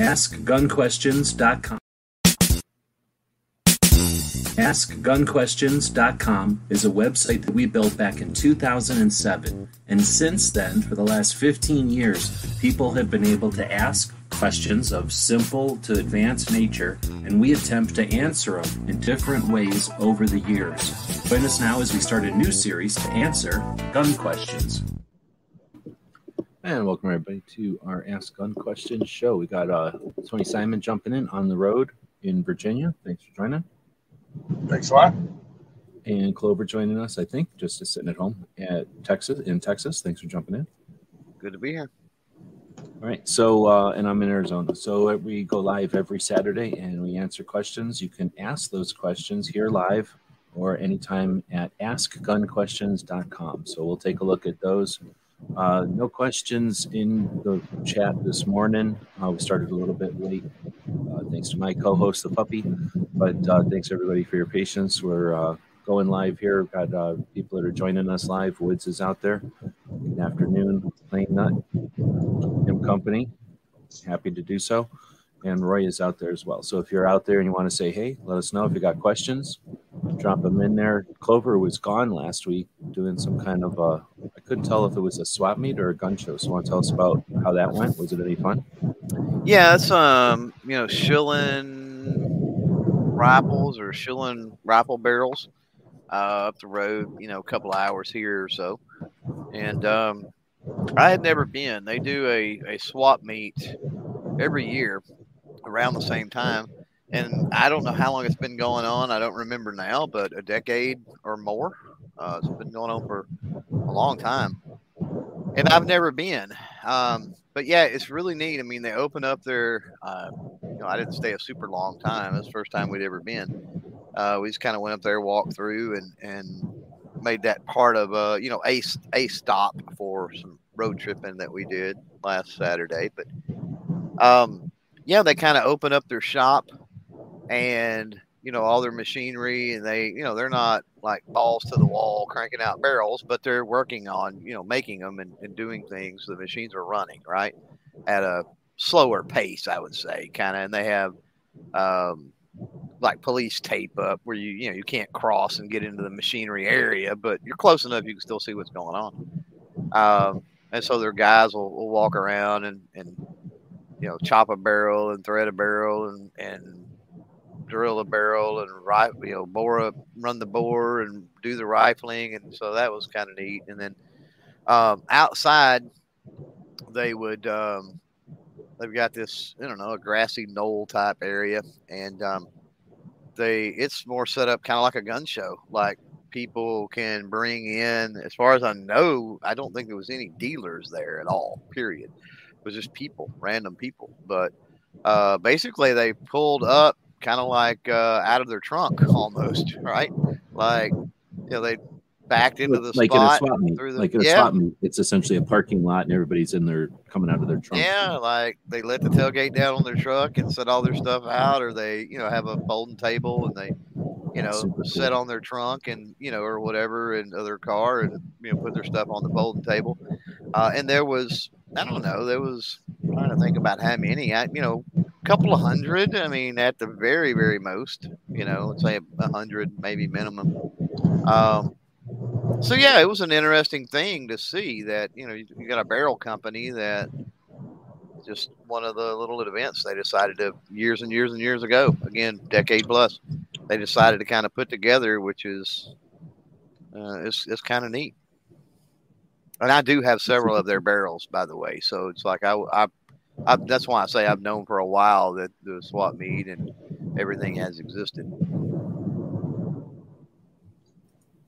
AskGunQuestions.com. AskGunQuestions.com is a website that we built back in 2007, and since then, for the last 15 years, people have been able to ask questions of simple to advanced nature, and we attempt to answer them in different ways over the years. Join us now as we start a new series to answer gun questions. And welcome everybody to our Ask Gun Questions show. We got uh, Tony Simon jumping in on the road in Virginia. Thanks for joining. Thanks a lot. And Clover joining us, I think, just sitting at home at Texas in Texas. Thanks for jumping in. Good to be here. All right. So, uh, and I'm in Arizona. So we go live every Saturday and we answer questions. You can ask those questions here live or anytime at askgunquestions.com. So we'll take a look at those. Uh, no questions in the chat this morning. Uh, we started a little bit late, uh, thanks to my co-host, the puppy. But uh, thanks everybody for your patience. We're uh, going live here. We've got uh, people that are joining us live. Woods is out there. Good afternoon, Plain Nut, Him Company. Happy to do so. And Roy is out there as well. So if you're out there and you want to say hey, let us know. If you got questions, drop them in there. Clover was gone last week doing some kind of a, I couldn't tell if it was a swap meet or a gun show. So want to tell us about how that went? Was it any fun? Yeah, it's um, you know, Shilen rifles or Shilen rifle barrels uh, up the road, you know, a couple hours here or so. And um, I had never been. They do a, a swap meet every year around the same time. And I don't know how long it's been going on. I don't remember now, but a decade or more. Uh, it's been going on for a long time. And I've never been. Um, but yeah, it's really neat. I mean, they open up their, uh, you know, I didn't stay a super long time. It's the first time we'd ever been. Uh, we just kind of went up there, walked through, and, and made that part of, uh, you know, a, a stop for some road tripping that we did last Saturday. But um, yeah, they kind of open up their shop and you know all their machinery and they you know they're not like balls to the wall cranking out barrels but they're working on you know making them and, and doing things. The machines are running right at a slower pace i would say kind of and they have um, like police tape up where you you know you can't cross and get into the machinery area but you're close enough you can still see what's going on. Um, and so their guys will, will walk around and and you know chop a barrel and thread a barrel and and drill a barrel and right you know bore a run the bore and do the rifling. And so that was kind of neat. And then um, outside they would um, they've got this i don't know a grassy knoll type area. And um, they it's more set up kind of like a gun show. Like people can bring in as far as i know i don't think there was any dealers there at all period was just people random people but uh, basically they pulled up kind of like uh, out of their trunk almost, right? Like, you know, they backed into the like spot. in a swap meet. the- like in a yeah. swap meet, it's essentially a parking lot, and everybody's in there coming out of their trunk. Yeah, like they let the tailgate down on their truck and set all their stuff out, or they, you know, have a folding table and they, you know, Super cool. set on their trunk and you know, or whatever, in their car and you know, put their stuff on the folding table. Uh, and there was, I don't know, there was I'm trying to think about how many, I, you know, a couple of hundred. I mean, at the very, very most, you know, let's say a hundred, maybe minimum. Um, so yeah, it was an interesting thing to see that you know you, you got a barrel company that just one of the little events they decided to years and years and years ago, again decade plus, they decided to kind of put together, which is uh, it's it's kind of neat. And I do have several of their barrels, by the way. So it's like I, I, I that's why I say I've known for a while that the swap meet and everything has existed.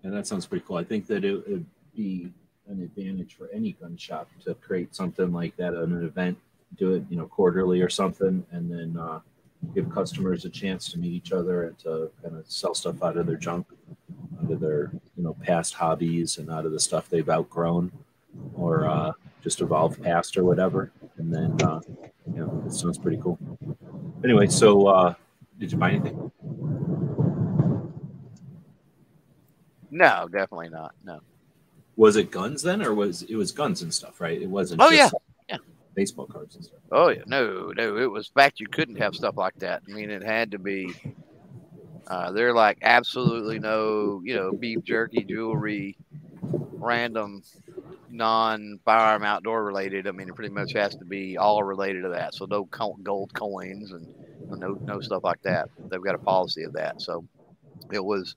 And that sounds pretty cool. I think that it would be an advantage for any gun shop to create something like that at an event, do it, you know, quarterly or something, and then uh, give customers a chance to meet each other and to kind of sell stuff out of their junk, out of their, you know, past hobbies and out of the stuff they've outgrown or uh, just evolved past or whatever. And then, uh, you know, it sounds pretty cool. Anyway, so uh, did you buy anything? No, definitely not. No. Was it guns then, or was it was guns and stuff, right? It wasn't. Oh, just- yeah. baseball cards and stuff. Oh yeah, no, no. It was fact you couldn't have stuff like that. I mean, it had to be. Uh, they're like absolutely no, you know, beef jerky, jewelry, random, non-firearm outdoor related. I mean, it pretty much has to be all related to that. So no gold coins and no no stuff like that. They've got a policy of that. So it was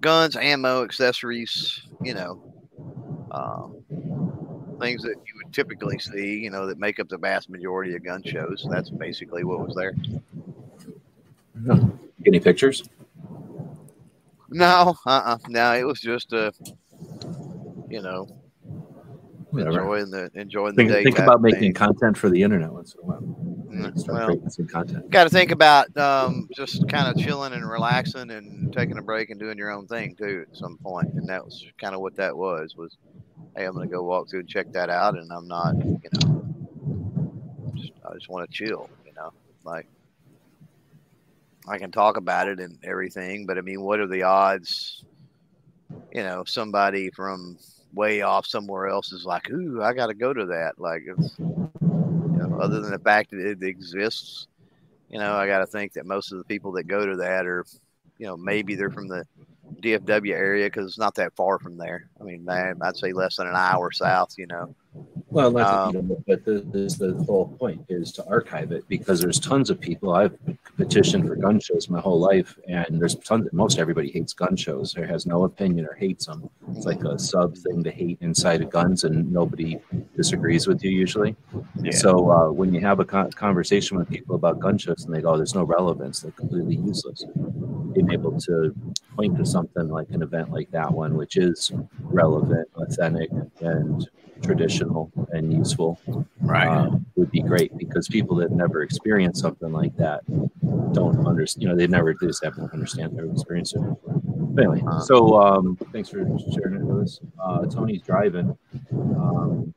guns, ammo, accessories. You know, um, things that you would typically see. You know, that make up the vast majority of gun shows. That's basically what was there. Any pictures? No, uh, uh no. It was just a, you know, Whatever. enjoying the enjoying the Think, day. think about thing. making content for the internet once in a while. Mm, Start well, creating some content. got to think about um, just kind of chilling and relaxing and taking a break and doing your own thing too at some point and that was kind of what that was was hey i'm gonna go walk through and check that out and i'm not you know just, i just want to chill you know like i can talk about it and everything but i mean what are the odds you know somebody from way off somewhere else is like ooh i gotta go to that like it's you know, other than the fact that it exists you know, I got to think that most of the people that go to that are, you know, maybe they're from the DFW area because it's not that far from there. I mean, I'd say less than an hour south. You know, Well, that's Um, you know, but the, this, the whole point is to archive it because there's tons of people. I've petitioned for gun shows my whole life, and there's tons. Most everybody hates gun shows. There has no opinion or hates them. It's like a sub thing to hate inside of guns, and nobody disagrees with you usually. Yeah. So uh, when you have a con- conversation with people about gun shows and they go, "There's no relevance," they're completely useless. Being able to point to something like an event like that one, which is relevant, authentic, and traditional and useful, um, would be great because people that never experienced something like that don't understand. You know, they never they just haven't understand their experience it. But anyway, so um, thanks for sharing it with us. Uh, Tony's driving. Um,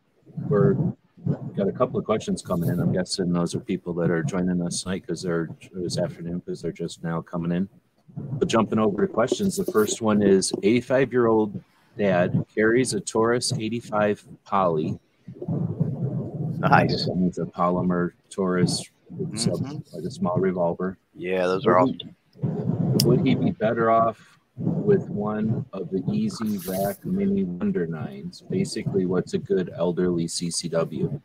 we're got a couple of questions coming in. I'm guessing those are people that are joining us tonight because they're this afternoon because they're just now coming in. But jumping over to questions, the first one is 85 year old dad carries a Taurus 85 poly. Nice. that means a polymer Taurus, it's a- Mhm. like a small revolver. Yeah, those are all. Would he be better off with one of the Easy Rack Mini Wonder Nines? Basically, what's a good elderly CCW?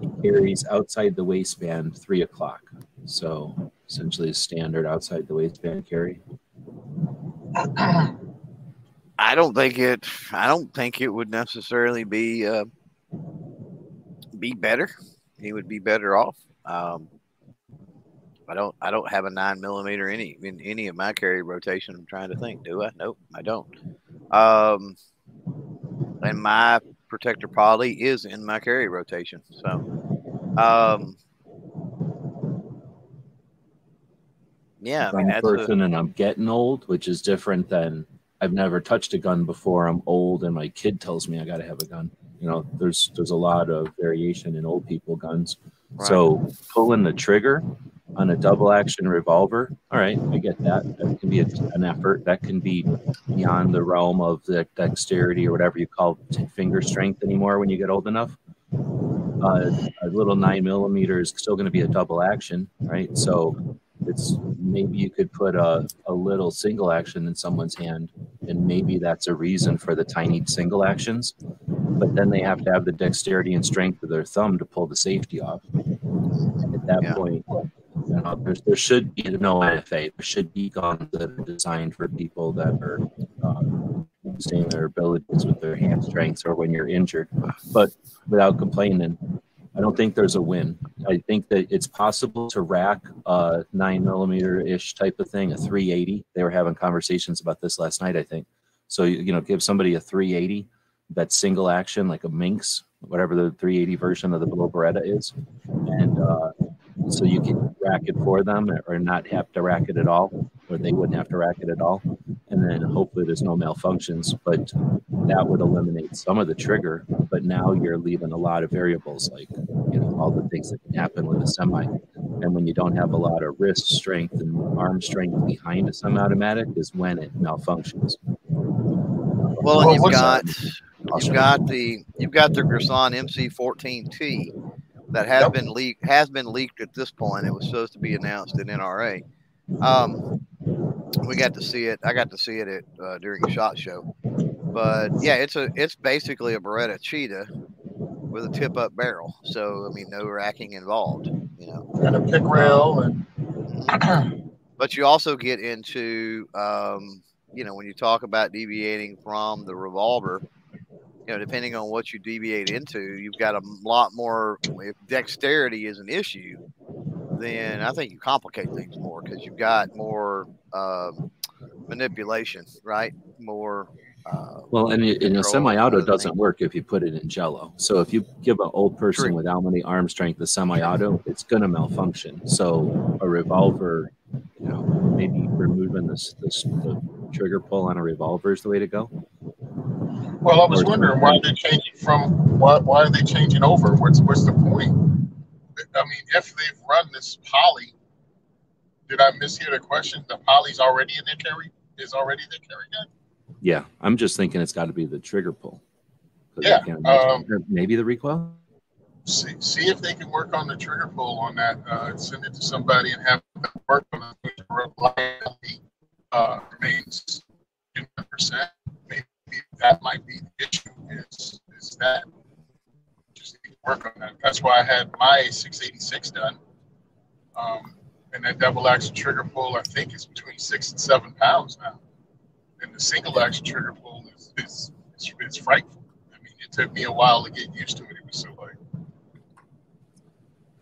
He carries outside the waistband three o'clock. So essentially, a standard outside the waistband carry. I don't think it. I don't think it would necessarily be uh, be better. He would be better off. Um, I don't. I don't have a nine millimeter any in any of my carry rotation. I'm trying to think. Do I? Nope, I don't. Um, and my protector poly is in my carry rotation. So, um, yeah, I mean I'm a that's a, person and I'm getting old, which is different than I've never touched a gun before. I'm old and my kid tells me I got to have a gun. You know, there's there's a lot of variation in old people guns. So pulling the trigger on a double action revolver, all right, I get that. That can be a, an effort. That can be beyond the realm of the dexterity or whatever you call t- finger strength anymore when you get old enough. Uh, a little nine millimeter is still going to be a double action, right? So it's maybe you could put a, a little single action in someone's hand, and maybe that's a reason for the tiny single actions. But then they have to have the dexterity and strength of their thumb to pull the safety off. And at that Yeah. point, you know, there should be no NFA. There should be guns that are designed for people that are um, boosting their abilities with their hand strengths or when you're injured. But without complaining, I don't think there's a win. I think that it's possible to rack a nine millimeter ish type of thing, a 380. They were having conversations about this last night, I think. So, you know, give somebody a 380 that's single action, like a Minx, whatever the 380 version of the Below Beretta is. And uh, so you can rack it for them or not have to rack it at all, or they wouldn't have to rack it at all. And then hopefully there's no malfunctions, but that would eliminate some of the trigger. But now you're leaving a lot of variables, like, you know, all the things that can happen with a semi. And when you don't have a lot of wrist strength and arm strength behind a semi-automatic is when it malfunctions. Well, Well, and you've got you've got the you've got the Girsan MC14T, that has Yep. been leaked has been leaked at this point. It was supposed to be announced in NRA. Um, we got to see it. I got to see it at uh, during a shot show. But yeah, it's a it's basically a Beretta Cheetah with a tip up barrel. So I mean, no racking involved. You know. And a pick rail and but you also get into um, you know when you talk about deviating from the revolver you know depending on what you deviate into you've got a lot more if dexterity is an issue then i think you complicate things more because you've got more um, manipulation right more uh, Well, and you, in a semi-auto doesn't work if you put it in jello. So if you give an old person True. without many arm strength a semi-auto, it's going to malfunction. So a revolver, you know, maybe removing this, this the trigger pull on a revolver is the way to go. well, I was wondering why they're changing from why why are they changing over? What's what's the point? I mean, if they've run this poly, did I mishear the question? The poly's already in their carry is already their carry gun. Yeah, I'm just thinking it's got to be the trigger pull. Yeah, um, maybe the recoil. See, see if they can work on the trigger pull on that. Uh, send it to somebody and have them work on it. The reliability uh, remains 100%. Maybe that might be the issue. Is is that just need to work on that? That's why I had my 686 done. Um, and that double action trigger pull, I think, is between six and seven pounds now. And the single action trigger pull is is it's, it's frightful. I mean, it took me a while to get used to it. It was so like.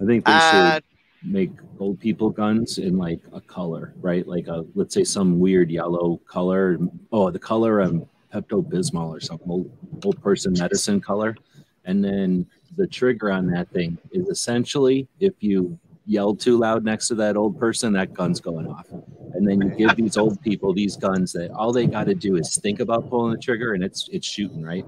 I think they uh, should make old people guns in like a color, right? Like a let's say some weird yellow color. Oh, the color of Pepto Bismol or something, old, old person medicine color. And then the trigger on that thing is essentially if you yell too loud next to that old person, that gun's going off. And then you give these old people these guns that all they got to do is think about pulling the trigger and it's it's shooting, right?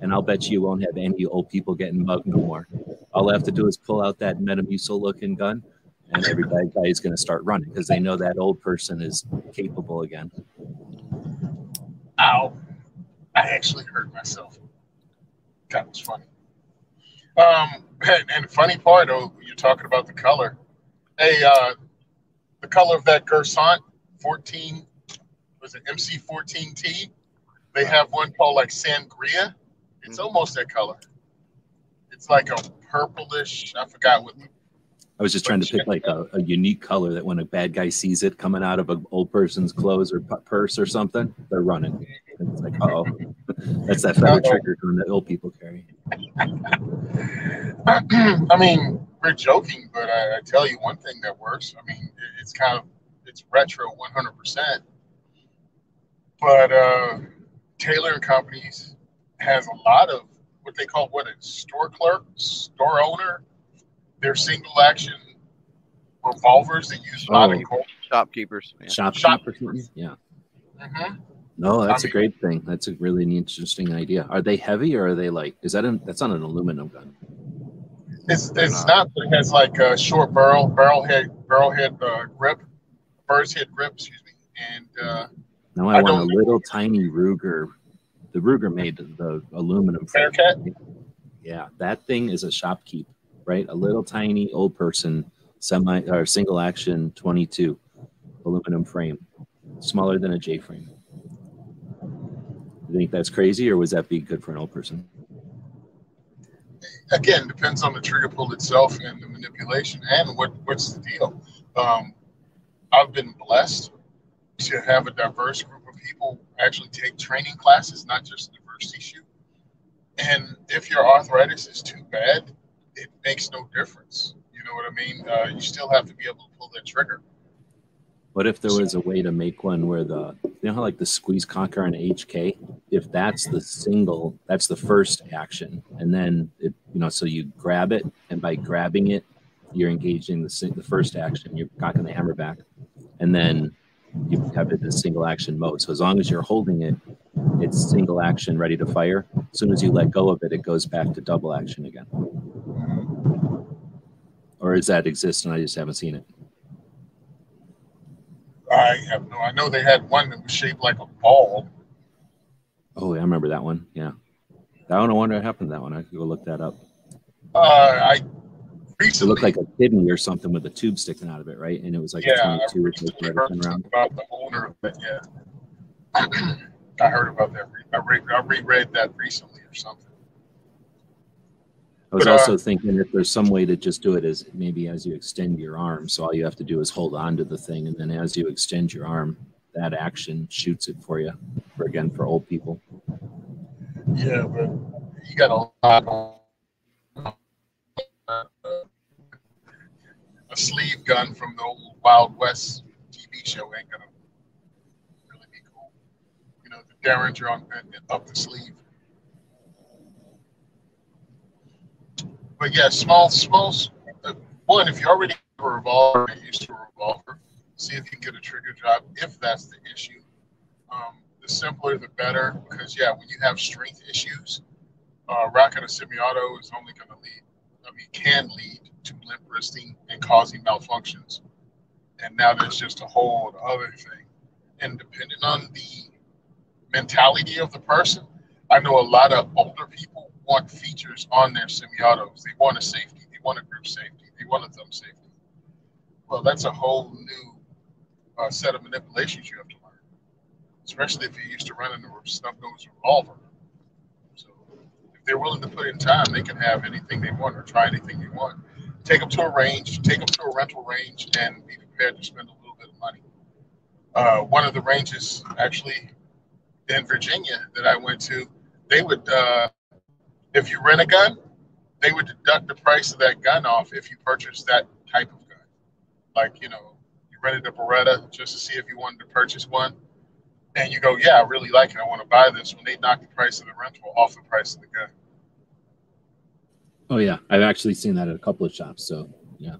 And I'll bet you won't have any old people getting mugged no more. All they have to do is pull out that Metamucil looking gun, and every bad guy is going to start running because they know that old person is capable again. Ow. I actually hurt myself. That was funny. Um, and, and funny part, oh, you're talking about the color. Hey, uh, the color of that Girsan 14, was it MC14T? They have one called like Sangria. It's Mhm. almost that color. It's like a purplish, I forgot what. I was just trying to pick like a, a unique color that when a bad guy sees it coming out of an old person's clothes or purse or something, they're running. It's like, oh, that's that feather trigger gun that old people carry. I mean, we're joking, but I, I tell you one thing that works. I mean, it, it's kind of it's retro 100%. But uh, Taylor and Companies has a lot of what they call what a store clerk, store owner. They're single action revolvers that use modern Oh. shopkeepers yeah. Shopkeep or something? Yeah. hmm No, that's I a mean- great thing. That's a really interesting idea. Are they heavy or are they like? Is that an? That's not an aluminum gun. It's it's not. It has like a short barrel, barrel head, barrel head uh, grip, bird's head grip. Excuse me. And uh, Now I, I want a little tiny Ruger. The Ruger made the aluminum frame. Bearcat? Yeah, that thing is a shopkeep, right? A little tiny old person semi or single action 22 aluminum frame, smaller than a J frame. You think that's crazy, or was that be good for an old person? again, depends on the trigger pull itself and the manipulation and what what's the deal. Um, I've been blessed to have a diverse group of people actually take training classes, not just the diversity shoot. And if your arthritis is too bad, it makes no difference. You know what I mean? Uh, you still have to be able to pull that trigger. What if there was a way to make one where the you know how like the squeeze cocker on HK, if that's the single, that's the first action, and then it you know so you grab it, and by grabbing it, you're engaging the the first action, you're cocking the hammer back, and then you have it in single action mode. So as long as you're holding it, it's single action ready to fire. As soon as you let go of it, it goes back to double action again. Or does that exist and I just haven't seen it? I have no. I know they had one that was shaped like a ball. Oh, yeah, I remember that one. Yeah. That one, I wonder what happened to that one. I could go look that up. Uh, I It recently, looked like a kidney or something with a tube sticking out of it, right? And it was like yeah, a I 22 with recently like heard 10 round. about the owner of it. Yeah, I heard about that. I, re- I reread that recently or something. I was But, uh, also thinking if there's some way to just do it as maybe as you extend your arm. So all you have to do is hold on to the thing, and then as you extend your arm, that action shoots it for you. For again, for old people. Yeah, but you got a lot on uh, a sleeve gun from the old Wild West TV show ain't gonna really be cool. You know, the Derringer on up the sleeve. But yeah, small, small. One, if you already have a revolver, to a revolver. See if you can get a trigger job if that's the issue. Um, the simpler, the better, because yeah, when you have strength issues, uh, rocking a semi-auto is only going to lead, I mean, can lead to limp wristing and causing malfunctions. And now there's just a whole other thing. And depending on the mentality of the person, I know a lot of older people want features on their semi-autos. They want a safety, they want a grip safety, they want a thumb safety. Well, that's a whole new uh, set of manipulations you have to learn, especially if you're used to running a snub-nosed revolver. So if they're willing to put in time, they can have anything they want or try anything they want. Take them to a range, take them to a rental range, and be prepared to spend a little bit of money. Uh, one of the ranges, actually, in Virginia that I went to, they would, uh, if you rent a gun, they would deduct the price of that gun off if you purchase that type of gun. Like, you know, you rented a Beretta just to see if you wanted to purchase one. And you go, yeah, I really like it. I want to buy this. When they knock the price of the rental off the price of the gun. Oh yeah, I've actually seen that at a couple of shops. So yeah.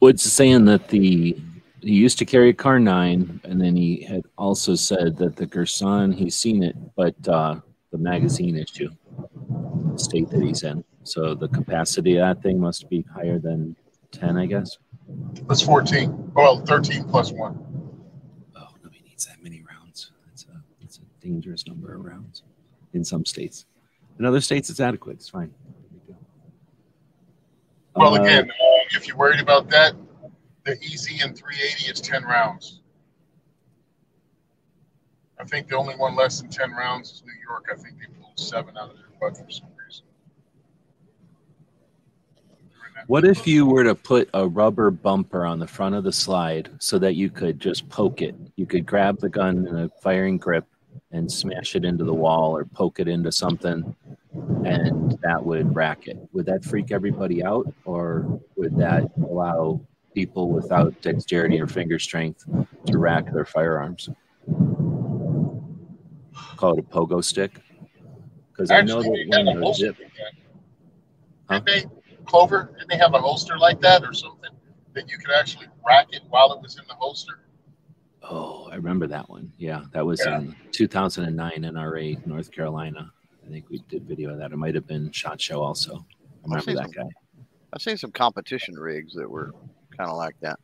Wood's saying that the he used to carry a Kahr nine, and then he had also said that the Girsan he's seen it, but uh, the magazine issue, the state that he's in. So the capacity of that thing must be higher than ten, I guess. That's 14. Well, 13 plus one. Oh, nobody needs that many rounds. That's a that's a dangerous number of rounds in some states. In other states, it's adequate. It's fine. Well, Uh, again, uh, if you're worried about that, the EZ and 380 is 10 rounds. I think the only one less than 10 rounds is New York. I think they pulled seven out of their budget for some reason. What if you were to put a rubber bumper on the front of the slide so that you could just poke it? You could grab the gun in a firing grip and smash it into the wall or poke it into something, and that would rack it. Would that freak everybody out, or would that allow people without dexterity or finger strength to rack their firearms? Call it a pogo stick. Because I know Actually, that they when a the zip. Huh? Didn't they, Clover, didn't they have a holster like that or something that you could actually rack it while it was in the holster? Oh, I remember that one. Yeah, that was Yeah. in 2009 NRA, North Carolina. I think we did video of that. It might have been Shot Show also. I remember that some- guy. I've seen some competition rigs that were kind of like that.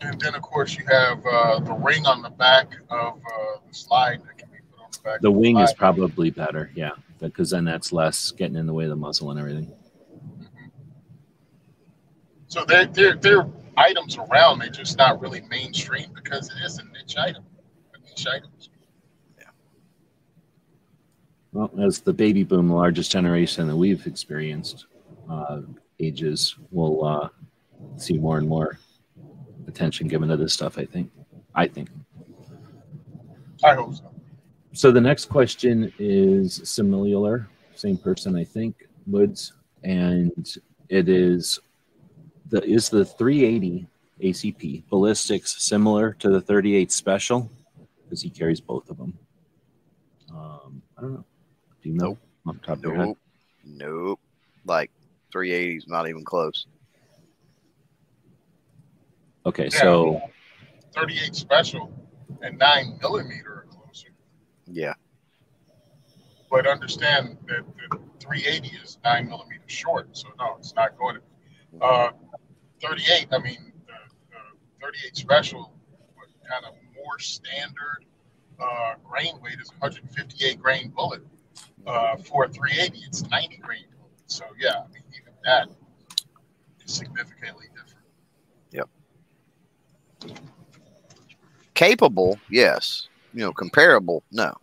And then, of course, you have uh, the ring on the back of uh, the slide that can be put on the back. The of wing is probably better, yeah, because then that's less getting in the way of the muzzle and everything. So they're, they're, they're items around. They're just not really mainstream because it is a niche item. A niche item. Well, as the baby boom, the largest generation that we've experienced, uh, ages, we'll uh, see more and more attention given to this stuff. I think. I think. I hope so. So the next question is similar, same person, I think, Woods, and it is the is the 380 ACP ballistics similar to the 38 special because he carries both of them. Um, I don't know. Do you know? Nope. Top of your head? Nope. Nope. Like 380s, not even close. Okay, Yeah. so 38 special and 9 millimeter are closer. Yeah. But understand that the 380 is 9 millimeter short. So, no, it's not going to. Uh, 38, I mean, the, the 38 special was kind of more standard uh, grain weight is 158 grain bullet. Uh, for a 380, it's 90 grain bullet. So yeah, I mean even that is significantly different. Capable, yes. You know, comparable, no.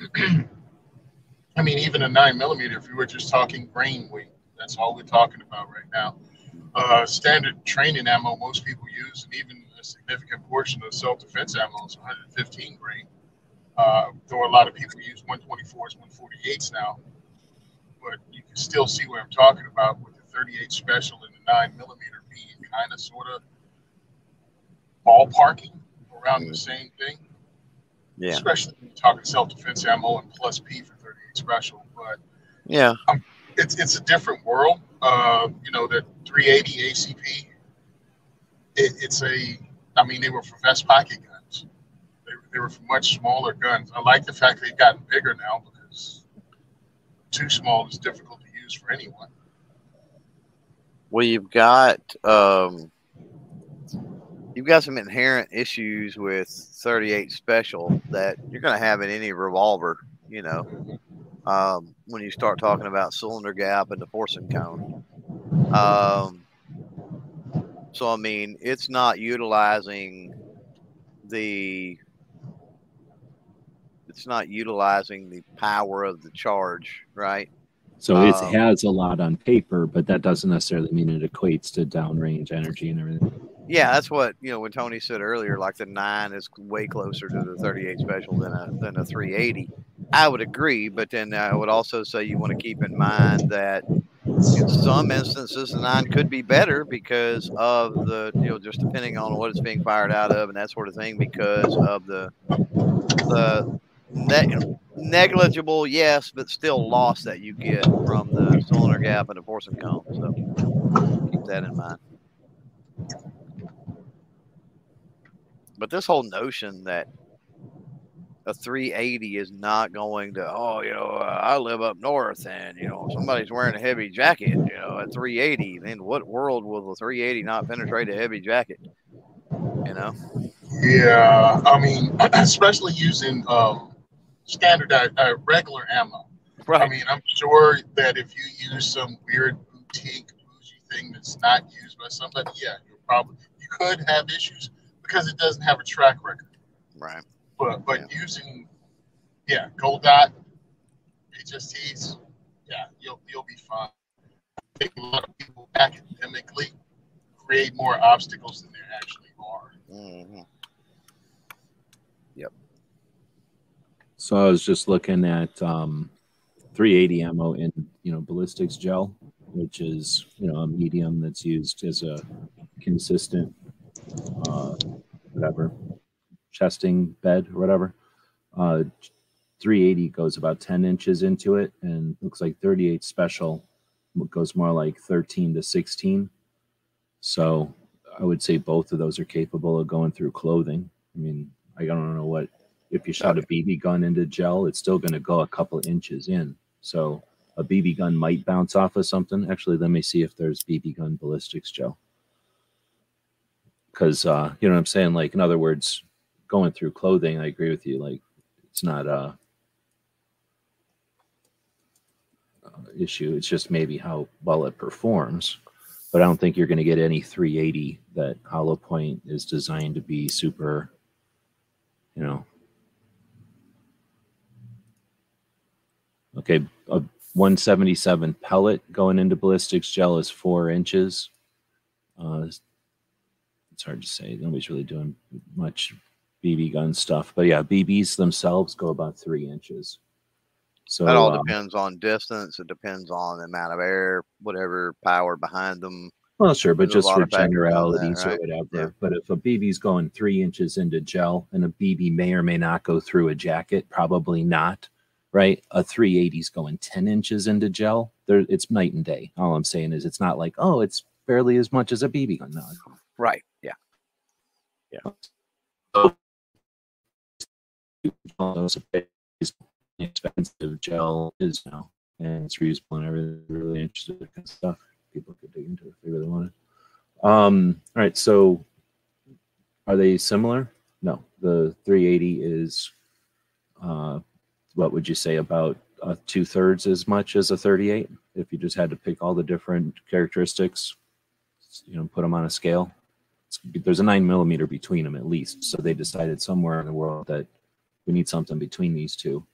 I mean, even a nine millimeter, if we were just talking grain weight, that's all we're talking about right now. Uh, standard training ammo most people use, and even a significant portion of self defense ammo is 115 grain. Uh, though a lot of people use 124s, 148s now, but you can still see what I'm talking about with the 38 special and the nine millimeter being kind of sort of ballparking around the same thing Yeah. especially when you're talking self-defense ammo and plus P for 38 special. But Yeah. it's it's a different world. Uh, you know, the 380 ACP. It, it's a. I mean, they were for vest pocket guns. They, they were for much smaller guns. I like the fact they've gotten bigger now because too small is difficult to use for anyone. Well, you've got um, you've got some inherent issues with 38 special that you're going to have in any revolver. You know, um, when you start talking about cylinder gap and the forcing cone. Um, so I mean, it's not utilizing the it's not utilizing the power of the charge, right? So it Um, has a lot on paper, but that doesn't necessarily mean it equates to downrange energy and everything. Yeah, that's what you know when Tony said earlier. Like the nine is way closer to the 38 special than a than a 380. I would agree, but then I would also say you want to keep in mind that in some instances the nine could be better because of the you know just depending on what it's being fired out of and that sort of thing because of the the ne- negligible yes but still loss that you get from the cylinder gap and the forcing cone. So keep that in mind. But this whole notion that a 380 is not going to, oh, you know, uh, I live up north and, you know, somebody's wearing a heavy jacket, you know, at 380, in what world will the 380 not penetrate a heavy jacket? You know? Yeah, I mean, especially using um, standardized uh, regular ammo. I mean, I'm sure that if you use some weird boutique bougie thing that's not used by somebody, yeah, you'll probably you could have issues because it doesn't have a track record. Right. But but using yeah, gold dot, HSTs, yeah, you'll you'll be fine. I think a lot of people academically create more obstacles than there actually are. hmm So I was just looking at um, 380 ammo in you know ballistics gel, which is you know a medium that's used as a consistent uh, whatever chesting bed or whatever. Uh, 380 goes about 10 inches into it, and looks like 38 special goes more like 13 to 16. So I would say both of those are capable of going through clothing. I mean, I don't know what if you shot a BB gun into gel, it's still going to go a couple inches in. So a BB gun might bounce off of something. Actually, let me see if there's BB gun ballistics gel. Because uh, you know what I'm saying. Like in other words, going through clothing, I agree with you. Like it's not a uh, issue. It's just maybe how well it performs. But I don't think you're going to get any 380 that Hollow Point is designed to be super, you know, Okay, a 177 pellet going into ballistics gel is four inches. Uh, it's hard to say. Nobody's really doing much BB gun stuff, but yeah, BBs themselves go about three inches. So That all um, depends on distance. It depends on the amount of air, whatever power behind them. Well, sure, but There's just for factors that, generalities right? or whatever. Yeah. But if a BB's going three inches into gel and a BB may or may not go through a jacket, probably not, right? A 380's going 10 inches into gel. There, it's night and day. All I'm saying is it's not like, oh, it's barely as much as a BB gun. No, Right. Yeah. those are expensive gel is now, and it's reusable and everything. Really interested in kind of stuff. People could dig into it if they really wanted. Um, all right, so Are they similar? No. The 380 is, uh, what would you say, about uh, two thirds as much as a 38? If you just had to pick all the different characteristics, you know, put them on a scale. There's a nine millimeter between them at least. So they decided somewhere in the world that we need something between these two,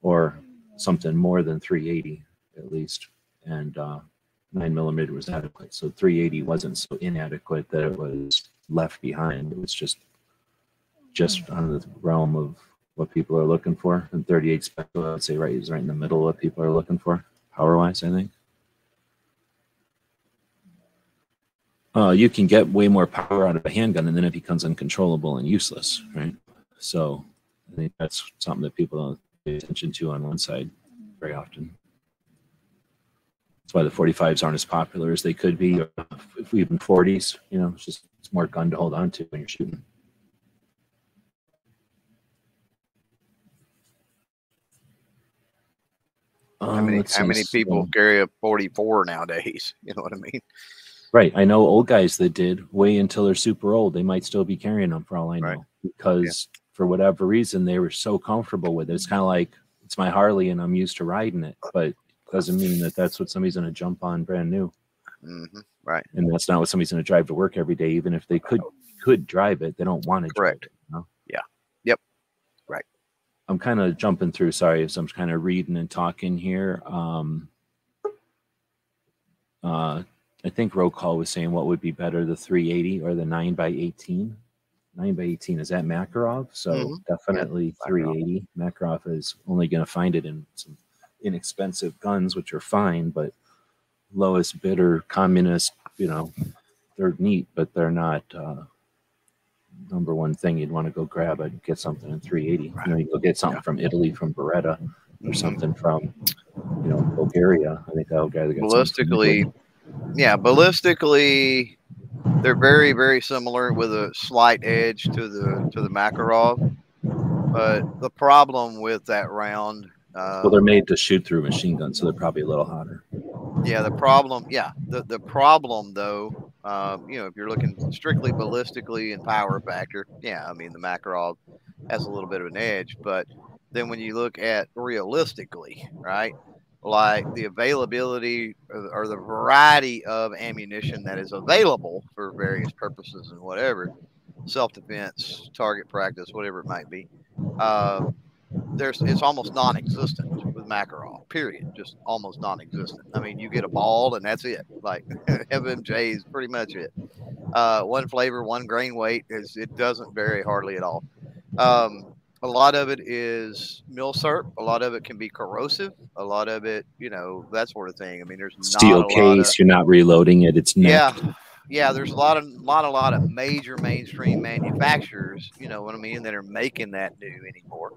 or something more than 380 at least. And uh, nine millimeter was adequate. So 380 wasn't so inadequate that it was left behind. It was just just on the realm of what people are looking for. And 38 special, I would say, right is right in the middle of what people are looking for, power wise. I think. Uh, you can get way more power out of a handgun, and then it becomes uncontrollable and useless, right? So, I think that's something that people don't pay attention to on one side very often. That's why the 45s aren't as popular as they could be, if we even 40s. You know, it's just it's more gun to hold on to when you're shooting. How Um, many how many people carry a 44 nowadays? You know what I mean? Right. I know old guys that did way until they're super old. They might still be carrying them for all I know Right. because for whatever reason they were so comfortable with it. It's kind of like it's my Harley and I'm used to riding it, but doesn't mean that that's what somebody's going to jump on brand new. hmm Right. And that's not what somebody's going to drive to work every day. Even if they could could drive it, they don't want to. Correct. Drive it, you know? Yeah. I'm kind of jumping through. Sorry, so I'm kind of reading and talking here. Um, uh, I think roll call was saying what would be better, the 380 or the 9 by 18 9 by 18 is that Makarov? So Mhm. definitely Makarov. 380. Makarov is only going to find it in some inexpensive guns, which are fine, but lowest bidder communist, you know, they're neat, but they're not uh, number one thing you'd want to go grab and get something in 380. You know, you go get something from Italy, from Beretta, or Mhm. something from, you know, Bulgaria. I think that'll get Ballistically, yeah, ballistically, they're very, very similar with a slight edge to the to the Makarov. But the problem with that round, uh, Well, they're made to shoot through machine guns, so they're probably a little hotter. yeah, the problem, yeah, the the problem though, um, you know, if you're looking strictly ballistically and power factor, yeah, I mean the Makarov has a little bit of an edge, but then when you look at realistically, right, like the availability or, the variety of ammunition that is available for various purposes and whatever, self-defense, target practice, whatever it might be, uh, there's it's almost non-existent Makarov. Period. Just almost non-existent. I mean, you get a ball and that's it. Like FMJ is pretty much it. Uh, one flavor, one grain weight is it doesn't vary hardly at all. Um, a lot of it is milsurp. A lot of it can be corrosive. A lot of it, you know, that sort of thing. I mean, there's Steel not a lot of- case, you're not reloading it. It's yeah, yeah. There's a lot of lot a lot of major mainstream manufacturers. You know what I mean? That are making that new anymore.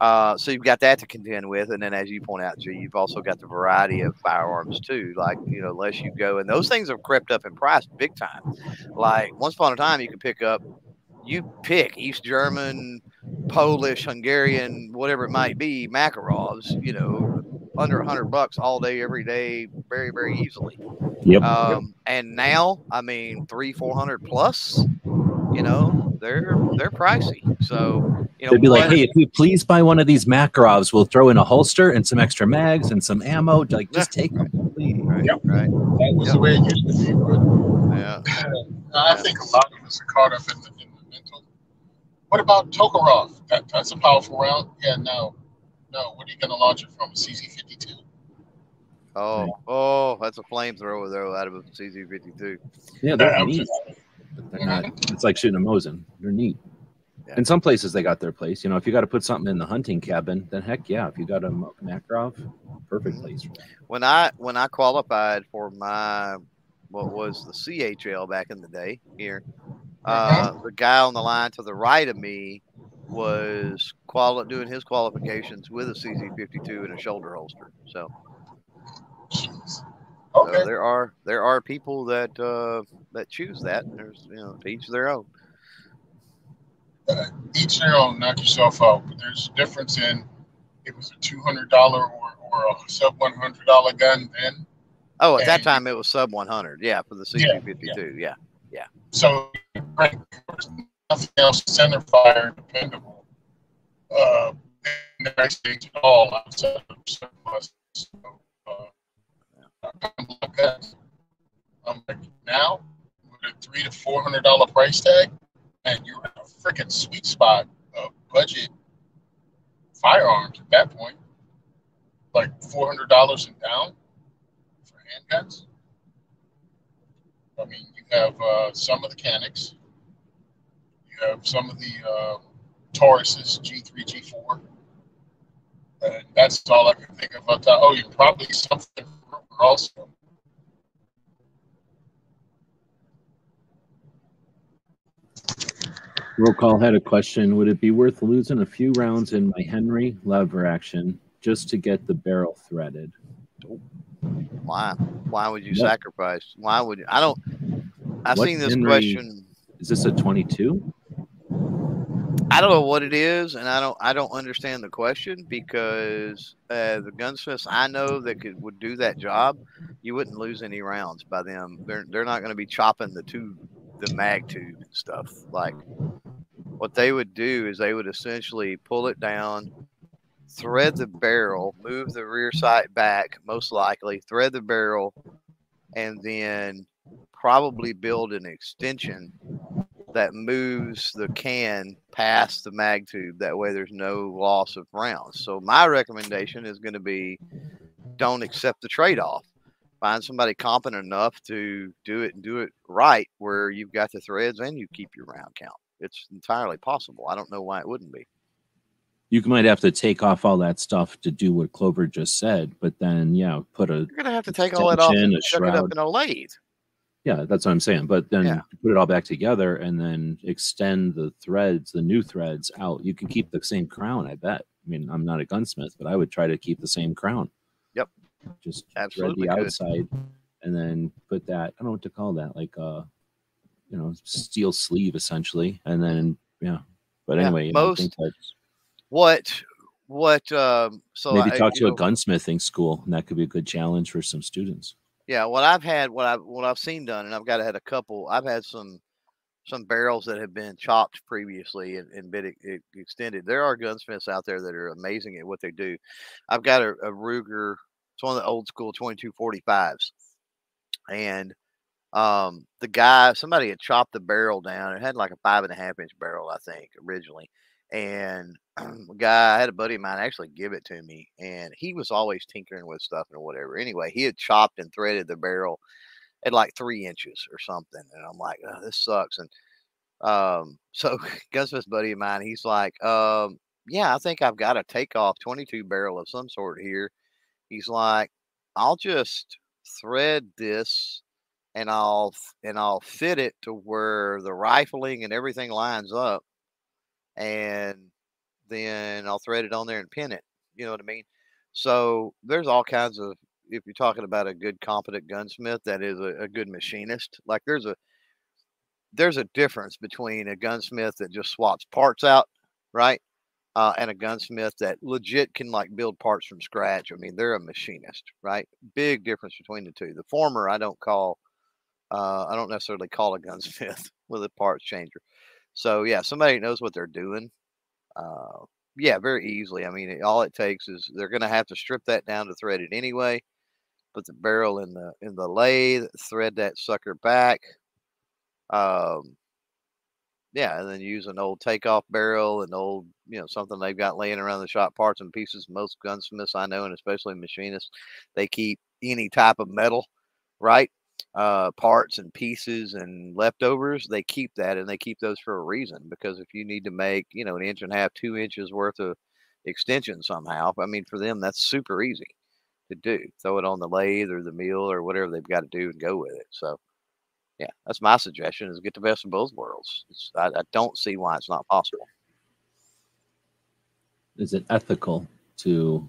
Uh, so you've got that to contend with, and then as you point out, G, you've also got the variety of firearms too. Like you know, unless you go and those things have crept up in price big time. Like once upon a time, you could pick up, you pick East German, Polish, Hungarian, whatever it might be, Makarovs. You know, under a hundred bucks all day, every day, very very easily. Yep. Um, and now, I mean, three, four hundred plus. You know, they're they're pricey. So you know, They'd be like, "Hey, if you please buy one of these Makarovs, we'll throw in a holster and some extra mags and some ammo. Like, just take them, please." right, Yep. right, That was Yep. the way it used to be. But yeah. I think a lot of us are caught up in the, in the mental. What about Tokarev? That, that's a powerful round. Yeah, no. No, what are you going to launch it from? A CZ52? Oh, oh, that's a flamethrower though, out of a CZ52. Yeah, they're I'm neat. Just- But they're not. It's like shooting a Mosin. They're neat. Yeah. In some places, they got their place. You know, if you got to put something in the hunting cabin, then heck yeah. If you got a Makarov, perfect place. When I when I qualified for my what was the CHL back in the day here, uh, the guy on the line to the right of me was quali- doing his qualifications with a CZ52 and a shoulder holster. So Jeez. Okay. there are there are people that uh, that choose that. There's you know each their own. Each their own, knock yourself out. But there's a difference in it was a $200 or, or a sub $100 gun then. Oh, at that time it was sub 100. Yeah, for the CZ52. Yeah. Yeah. So, right, nothing else center fire dependable uh, in the United States at all outside of surplus. So, uh, I'm like now with a three to four hundred dollar price tag, and you're in a freaking sweet spot of budget firearms at that point, like four hundred dollars and down for handguns. I mean, you have uh, some of the Caniks, you have some of the uh, Tauruses, G3, G4. And that's all I can think of. I thought, oh, you probably something also. Roll call had a question. Would it be worth losing a few rounds in my Henry lever action just to get the barrel threaded? Why? Why would you What- sacrifice? Why would you? I don't. I've What seen this Henry- question. Is this a 22? I don't know what it is, and I don't. I don't understand the question because uh, the gunsmiths I know that could would do that job, you wouldn't lose any rounds by them. They're they're not going to be chopping the tube, the mag tube and stuff. Like what they would do is they would essentially pull it down, thread the barrel, move the rear sight back, most likely thread the barrel, and then probably build an extension that moves the can past the mag tube. That way, there's no loss of rounds. So my recommendation is going to be don't accept the trade-off. Find somebody competent enough to do it and do it right, where you've got the threads and you keep your round count. It's entirely possible. I don't know why it wouldn't be. You might have to take off all that stuff to do what Clover just said, but then, yeah, put a You're going to have to take all that off and chuck it up in a lathe. Yeah, that's what I'm saying. But then Yeah. put it all back together and then extend the threads, the new threads out. You can keep the same crown, I bet. I mean, I'm not a gunsmith, but I would try to keep the same crown. Yep. Just Absolutely thread the outside and then put that, I don't know what to call that, like uh you know, steel sleeve essentially. And then yeah. But anyway, yeah, most- What? What? Um, so maybe I- talk to a gunsmithing school, and that could be a good challenge for some students. Yeah, what I've had, what I've what I've seen done, and I've got to had a couple. I've had some some barrels that have been chopped previously and, and been extended. There are gunsmiths out there that are amazing at what they do. I've got a, a Ruger. It's one of the old school twenty two forty fives, and um, the guy, somebody had chopped the barrel down. It had like a five and a half inch barrel, I think, originally. And guy, I had a buddy of mine actually give it to me, and he was always tinkering with stuff and whatever. Anyway, he had chopped and threaded the barrel at like three inches or something, and I'm like, oh, this sucks. And um, so gunsmith buddy of mine, he's like, um, yeah, I think I've got a takeoff 22 barrel of some sort here. He's like, I'll just thread this and I'll and I'll fit it to where the rifling and everything lines up, and then I'll thread it on there and pin it. You know what I mean? So there's all kinds of if you're talking about a good competent gunsmith that is a, a good machinist, like there's a there's a difference between a gunsmith that just swaps parts out, right? Uh, and a gunsmith that legit can like build parts from scratch. I mean, they're a machinist, right? Big difference between the two. The former I don't call uh, I don't necessarily call a gunsmith with a parts changer. So yeah, somebody knows what they're doing. Uh, yeah, very easily. I mean, all it takes is they're going to have to strip that down to thread it anyway. Put the barrel in the in the lathe, thread that sucker back. Um, yeah, and then use an old takeoff barrel, an old you know something they've got laying around the shop, parts and pieces. Most gunsmiths I know, and especially machinists, they keep any type of metal, right? Uh, parts and pieces and leftovers, they keep that and they keep those for a reason. Because if you need to make, you know, an inch and a half, two inches worth of extension somehow, I mean, for them, that's super easy to do. Throw it on the lathe or the mill or whatever they've got to do and go with it. So, yeah, that's my suggestion: is get the best of both worlds. I, I don't see why it's not possible. Is it ethical to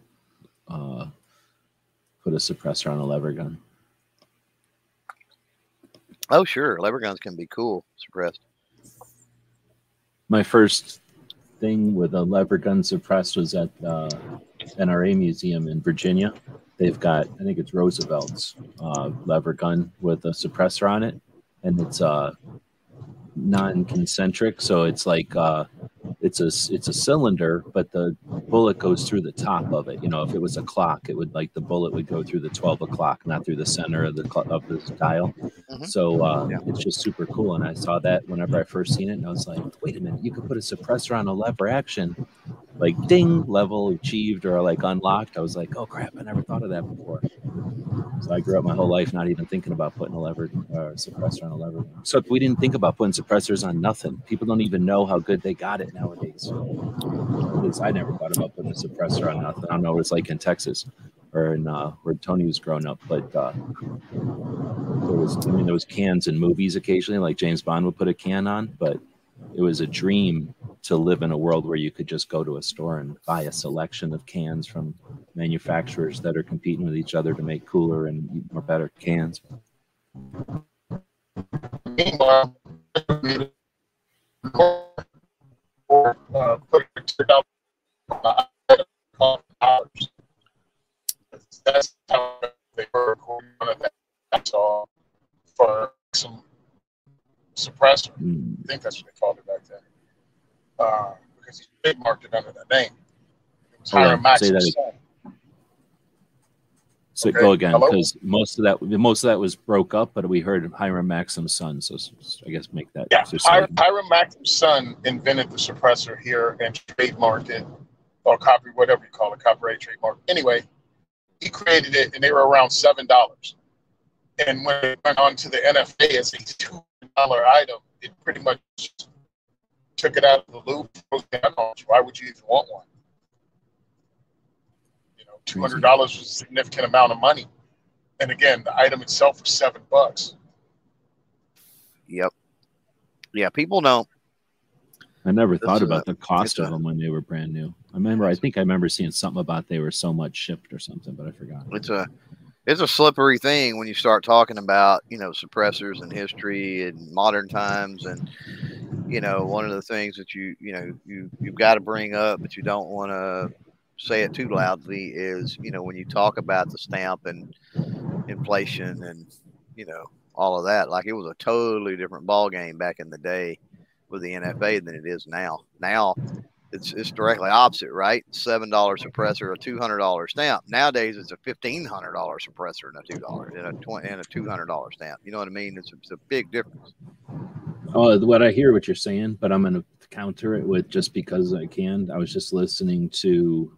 uh, put a suppressor on a lever gun? Oh, sure, lever guns can be cool suppressed. my first thing with a lever gun suppressed was at the NRA Museum in Virginia. They've got, I think it's Roosevelt's uh, lever gun with a suppressor on it, and it's uh, non-concentric, so it's like uh, it's a it's a cylinder, but the bullet goes through the top of it. You know, if it was a clock, it would like the bullet would go through the twelve o'clock, not through the center of the cl- of the dial. Mhm. So uh, Yeah. it's just super cool. And I saw that whenever I first seen it, and I was like, wait a minute, you could put a suppressor on a lever action, like ding, level achieved or like unlocked. I was like, oh crap, I never thought of that before. So I grew up my whole life not even thinking about putting a lever or suppressor on a lever. So we didn't think about putting suppressors on nothing. People don't even know how good they got it nowadays. At least I never thought about putting a suppressor on nothing. I don't know what it's like in Texas or in uh, where Tony was growing up, but uh, there was I mean there was cans in movies occasionally, like James Bond would put a can on, but it was a dream to live in a world where you could just go to a store and buy a selection of cans from manufacturers that are competing with each other to make cooler and more better cans. Uh. That's how they for some suppressor. Mm, I think that's what they called it back then. Uh, because he big marked it under that name. It was Hiram say that Maxim's son. So Okay, go again because most of that most of that was broke up, but we heard Hiram Maxim's son. So I guess make that. Yeah, Hiram, Hiram Maxim's son invented the suppressor here and trademarked it, or copy, whatever you call it, copyright trademark. Anyway, he created it, and they were around seven dollars. And when it went on to the NFA as a two dollar item, it pretty much took it out of the loop. Why would you even want one? You know, two hundred dollars was a significant amount of money. And again, the item itself was seven bucks. Yep. Yeah, people don't. I never This thought about a- the cost of them when they were brand new. I remember. I think I remember seeing something about they were so much shipped or something, but I forgot. It's a it's a slippery thing when you start talking about you know suppressors and history and modern times and you know one of the things that you you know you you've got to bring up but you don't want to say it too loudly is you know when you talk about the stamp and inflation and you know all of that like it was a totally different ball game back in the day with the NFA than it is now. Now it's it's directly opposite, right? Seven dollar suppressor, a mm-hmm. two hundred dollar stamp. Nowadays, it's a fifteen hundred dollar suppressor and a two dollar and a twenty and a two hundred dollar stamp. You know what I mean? It's a, it's a big difference. Oh, what I hear what you're saying, but I'm going to counter it with just because I can. I was just listening to,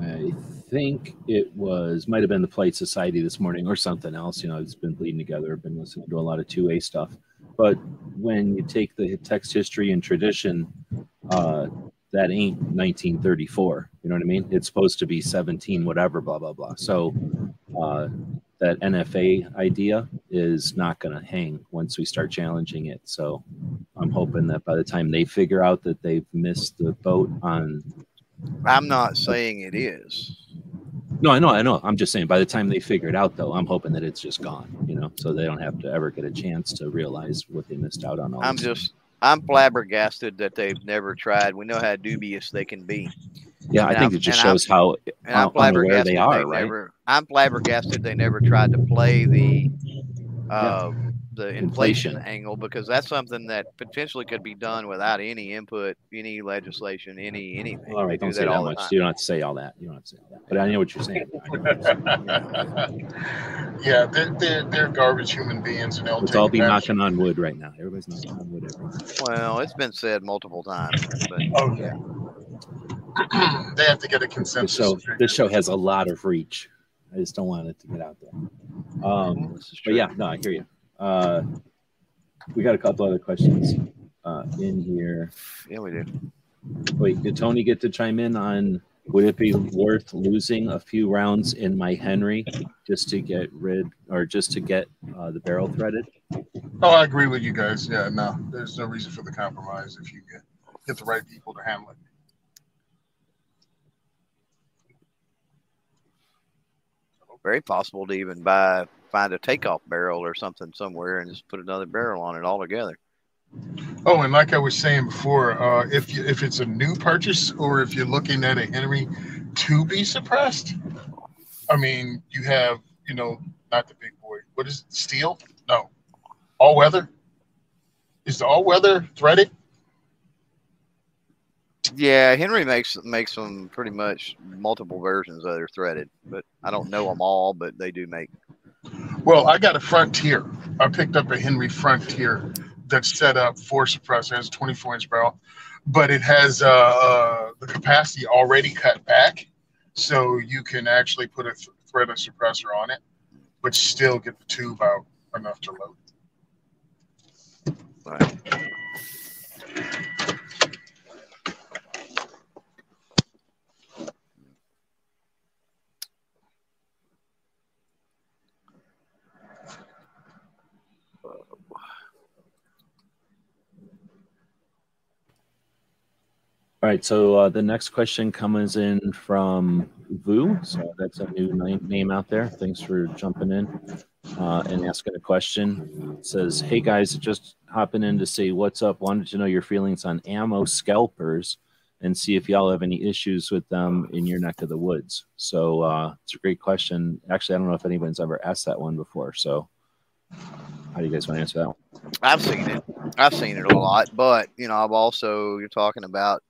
I think it was might have been the Polite Society this morning or something else. You know, it's been bleeding together. I've been listening to a lot of two A stuff. But when you take the text history and tradition, uh, that ain't 1934. You know what I mean? It's supposed to be 17, whatever, blah blah blah. So. Uh, that NFA idea is not going to hang once we start challenging it. So I'm hoping that by the time they figure out that they've missed the boat on. I'm not saying it is. No, I know, I know. I'm just saying by the time they figure it out, though, I'm hoping that it's just gone, you know, so they don't have to ever get a chance to realize what they missed out on. I'm just I'm flabbergasted that they've never tried. We know how dubious they can be. yeah, I think I'm- it just and I'm- shows how How unaware they are, they right? never. I'm flabbergasted they never tried to play the uh, the inflation, Inflation. angle because that's something that potentially could be done without any input, any legislation, any anything. all right. They Don't do say that all the much. time. You don't have to say all that. You don't have to say all that. But I know what you're saying. I know what you're saying. yeah, they're, they're, they're garbage human beings and they'll Let's all be advantage. knocking on wood right now. Everybody's knocking on wood. Everywhere. Well, it's been said multiple times, but Oh, yeah. they have to get a This consensus. show, this show has a lot of reach. I just don't want it to get out there. Um, but yeah, no, I hear you. Uh, we got a couple other questions uh, in here. yeah, we do. Wait, did Tony get to chime in on would it be worth losing a few rounds in my Henry just to get rid or just to get uh, the barrel threaded? Oh, I agree with you guys. Yeah, no, there's no reason for the compromise if you get get the right people to handle it. Very possible to even buy find a takeoff barrel or something somewhere and just put another barrel on it altogether. Oh, and like I was saying before, uh, if you, if it's a new purchase or if you're looking at a Henry to be suppressed, I mean, you have you know not the big boy. What is it? Steel? No, all weather. Is the all weather threaded? Yeah, Henry makes makes them pretty much multiple versions that are threaded, but I don't know them all, but they do make. Well, I got a Frontier. I picked up a Henry Frontier that's set up for suppressor. It has 24 inch barrel, but it has uh, uh, the capacity already cut back, so you can actually put a th- thread of suppressor on it, but still get the tube out enough to load. Right. All right, so uh, the next question comes in from Vu. So that's a new name out there. Thanks for jumping in uh, and asking a question. It says, "Hey guys, just hopping in to say what's up. Wanted to know your feelings on ammo scalpers and see if y'all have any issues with them in your neck of the woods." So uh, it's a great question. Actually, I don't know if anyone's ever asked that one before. So how do you guys want to answer that one? I've seen it. I've seen it a lot, but you know, I've also you're talking about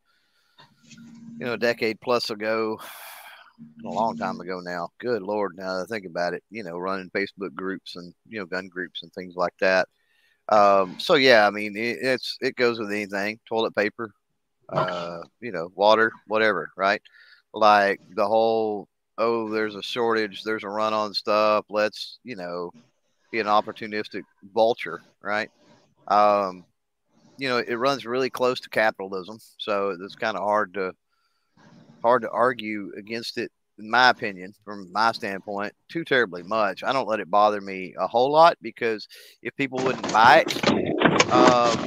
you know a decade plus ago, a long time ago now. Good lord, now that I think about it, you know, running Facebook groups and you know gun groups and things like that. Um, so yeah, I mean, it, it's it goes with anything: toilet paper, uh, you know, water, whatever, right? Like the whole oh, there's a shortage, there's a run on stuff. Let's you know be an opportunistic vulture, right? Um, you know, it runs really close to capitalism, so it's kind of hard to hard to argue against it, in my opinion, from my standpoint, too terribly much. I don't let it bother me a whole lot because if people wouldn't buy it, um,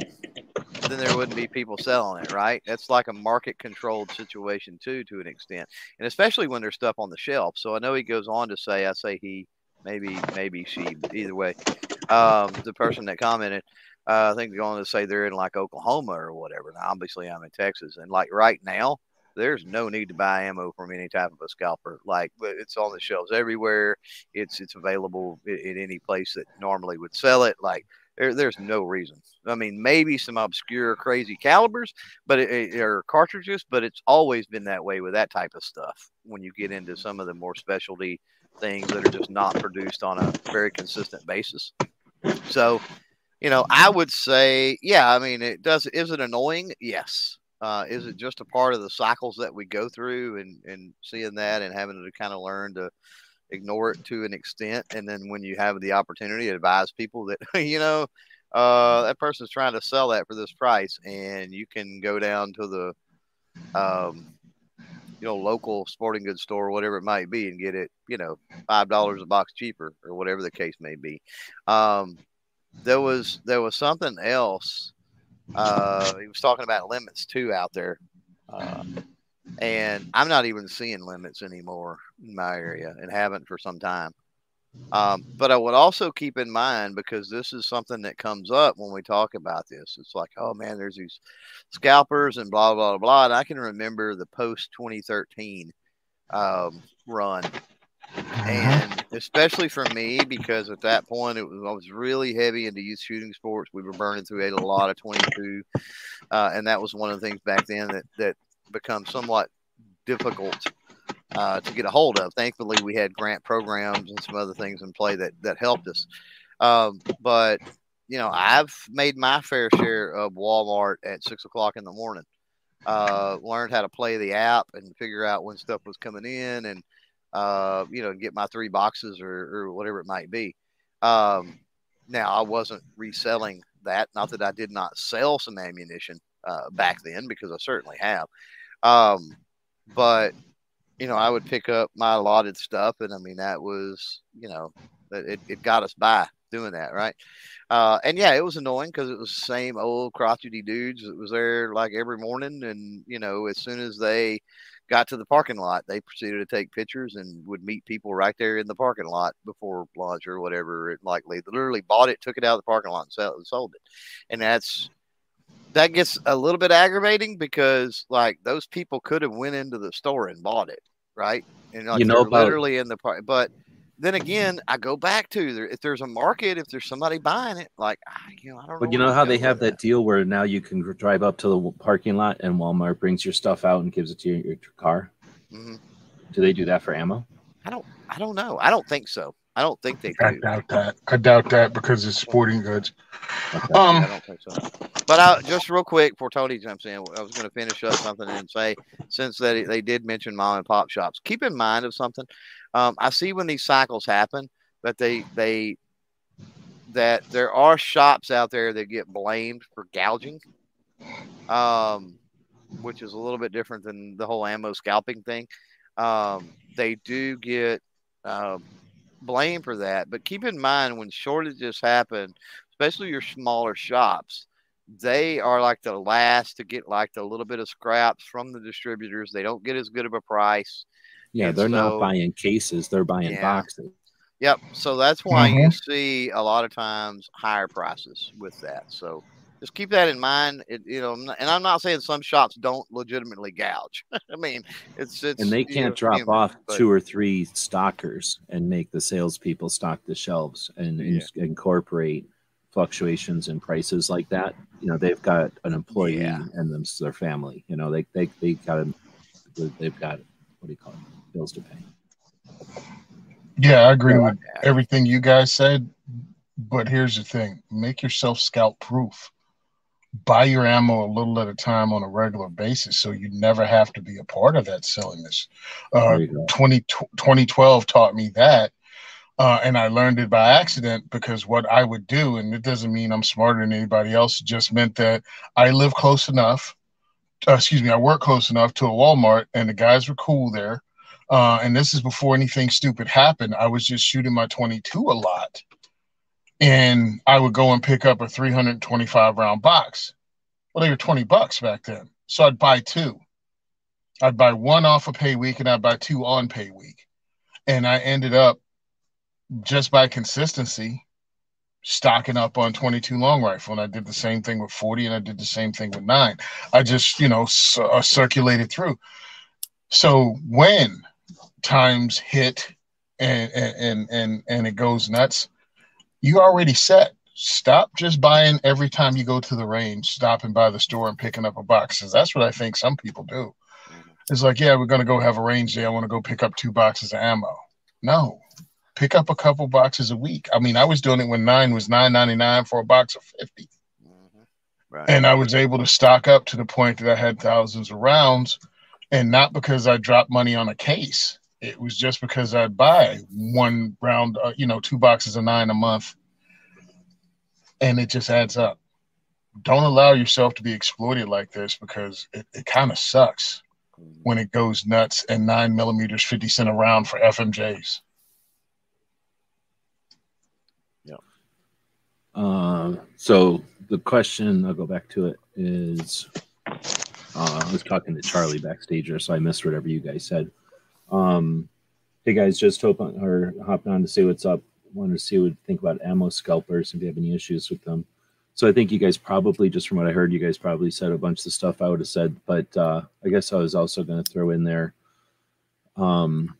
then there wouldn't be people selling it, right? That's like a market controlled situation too, to an extent, and especially when there's stuff on the shelf. So I know he goes on to say, I say he, maybe maybe she, either way, um, the person that commented. Uh, I think they're going to say they're in like Oklahoma or whatever. Now, obviously, I'm in Texas, and like right now, there's no need to buy ammo from any type of a scalper. Like it's on the shelves everywhere. It's it's available in, any place that normally would sell it. Like there, there's no reason. I mean, maybe some obscure, crazy calibers, but it, or cartridges, but it's always been that way with that type of stuff. When you get into some of the more specialty things that are just not produced on a very consistent basis, so you know, I would say, yeah. I mean, it does. Is it annoying? Yes. Uh, is it just a part of the cycles that we go through and, and seeing that and having to kind of learn to ignore it to an extent? And then when you have the opportunity to advise people that, you know, uh, that person's trying to sell that for this price and you can go down to the, um, you know, local sporting goods store, whatever it might be, and get it, you know, $5 a box cheaper or whatever the case may be. Um, there was, there was something else uh, he was talking about limits too out there. Uh, and I'm not even seeing limits anymore in my area and haven't for some time. Um, but I would also keep in mind because this is something that comes up when we talk about this. It's like, oh man, there's these scalpers and blah blah blah. And I can remember the post 2013 um, run and especially for me because at that point it was I was really heavy into youth shooting sports. We were burning through a lot of 22, uh, and that was one of the things back then that that become somewhat difficult uh, to get a hold of. Thankfully, we had grant programs and some other things in play that that helped us. Um, but you know, I've made my fair share of Walmart at six o'clock in the morning. Uh, learned how to play the app and figure out when stuff was coming in and uh, you know, get my three boxes or, or whatever it might be. Um, now, I wasn't reselling that. Not that I did not sell some ammunition uh, back then, because I certainly have. Um, but you know, I would pick up my allotted stuff, and I mean, that was you know, it, it got us by doing that, right? Uh, and yeah, it was annoying because it was the same old crotchety dudes that was there like every morning, and you know, as soon as they got to the parking lot, they proceeded to take pictures and would meet people right there in the parking lot before lunch or whatever. It likely literally bought it, took it out of the parking lot, and sold, sold it. And that's that gets a little bit aggravating because like those people could have went into the store and bought it, right? And like, you know, about, literally in the park, but then again, I go back to there. If there's a market, if there's somebody buying it, like you know, I don't. But know you know how they have that deal where now you can drive up to the parking lot and Walmart brings your stuff out and gives it to your, your car. Mhm. Do they do that for ammo? I don't. I don't know. I don't think so. I don't think they I doubt that. I doubt that because it's sporting goods. Okay. Um, I don't think so. But I, just real quick before Tony jumps in, I was going to finish up something and say, since they, they did mention mom and pop shops, keep in mind of something. Um, I see when these cycles happen that they they that there are shops out there that get blamed for gouging, um, which is a little bit different than the whole ammo scalping thing. Um, they do get blamed for that, but keep in mind when shortages happen, especially your smaller shops, they are like the last to get like the little bit of scraps from the distributors. They don't get as good of a price. Yeah, And they're so- not buying cases; they're buying Yeah. boxes. Yep. So that's why you mm-hmm. see a lot of times higher prices with that. So just keep that in mind. It, you know, I'm not- and I'm not saying some shops don't legitimately gouge. I mean, it's it's and they can't know, drop human, off but- two or three stockers and make the salespeople stock the shelves and, and incorporate fluctuations in prices like that. You know, they've got an employee Yeah. and them their family. You know, they they they got they've got what do you call it bills to pay. Yeah, I agree with everything you guys said. But here's the thing make yourself scout proof. Buy your ammo a little at a time on a regular basis so you never have to be a part of that silliness. Uh, There you go. 20, 2012 taught me that. Uh, and I learned it by accident because what I would do, and it doesn't mean I'm smarter than anybody else, it just meant that I live close enough. Uh, excuse me, I work close enough to a Walmart, and the guys were cool there. Uh, and this is before anything stupid happened. I was just shooting my 22 a lot. And I would go and pick up a 325 round box. Well, they were 20 bucks back then. So I'd buy two. I'd buy one off of pay week and I'd buy two on pay week. And I ended up just by consistency stocking up on 22 long rifle. And I did the same thing with 40 and I did the same thing with nine. I just, you know, uh, circulated through. So when times hit and and and and it goes nuts, you already set. Stop just buying every time you go to the range, stopping by the store and picking up a box. 'Cause that's what I think some people do. It's like, yeah, we're gonna go have a range day. I want to go pick up two boxes of ammo. No, pick up a couple boxes a week. I mean, I was doing it when nine was nine ninety nine for a box of fifty Mhm. Right. and I was able to stock up to the point that I had thousands of rounds, and not because I dropped money on a case. It was just because I'd buy one round, uh, you know, two boxes of nine a month, and it just adds up. Don't allow yourself to be exploited like this because it, it kind of sucks when it goes nuts and nine millimeters, 50 cent a round for FMJs. Yeah. Um, so the question, I'll go back to it, is uh, I was talking to Charlie backstage, so I missed whatever you guys said. Um, hey guys, just hope or hopping on to say what's up. Wanted to see what you think about ammo scalpers and if you have any issues with them. So I think you guys probably, just from what I heard, you guys probably said a bunch of stuff I would have said, but uh, I guess I was also going to throw in there. Um,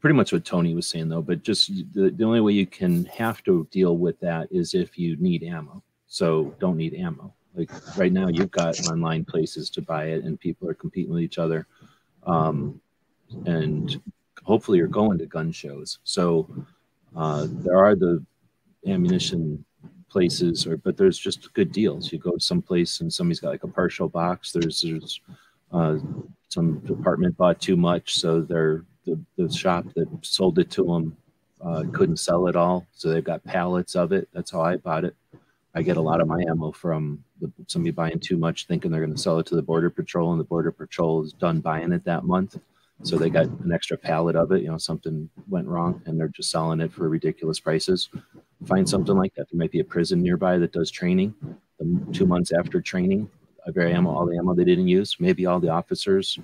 pretty much what Tony was saying though, but just the, the only way you can have to deal with that is if you need ammo. So don't need ammo. Like right now, you've got online places to buy it, and people are competing with each other. Um, and hopefully, you're going to gun shows. So uh, there are the ammunition places, or but there's just good deals. You go to some place and somebody's got like a partial box. There's there's uh, some department bought too much, so they're the, the shop that sold it to them uh, couldn't sell it all, so they've got pallets of it. That's how I bought it. I get a lot of my ammo from the, somebody buying too much, thinking they're going to sell it to the border patrol, and the border patrol is done buying it that month, so they got an extra pallet of it. You know, something went wrong, and they're just selling it for ridiculous prices. Find something like that. There might be a prison nearby that does training. Um, two months after training, every ammo, all the ammo they didn't use. Maybe all the officers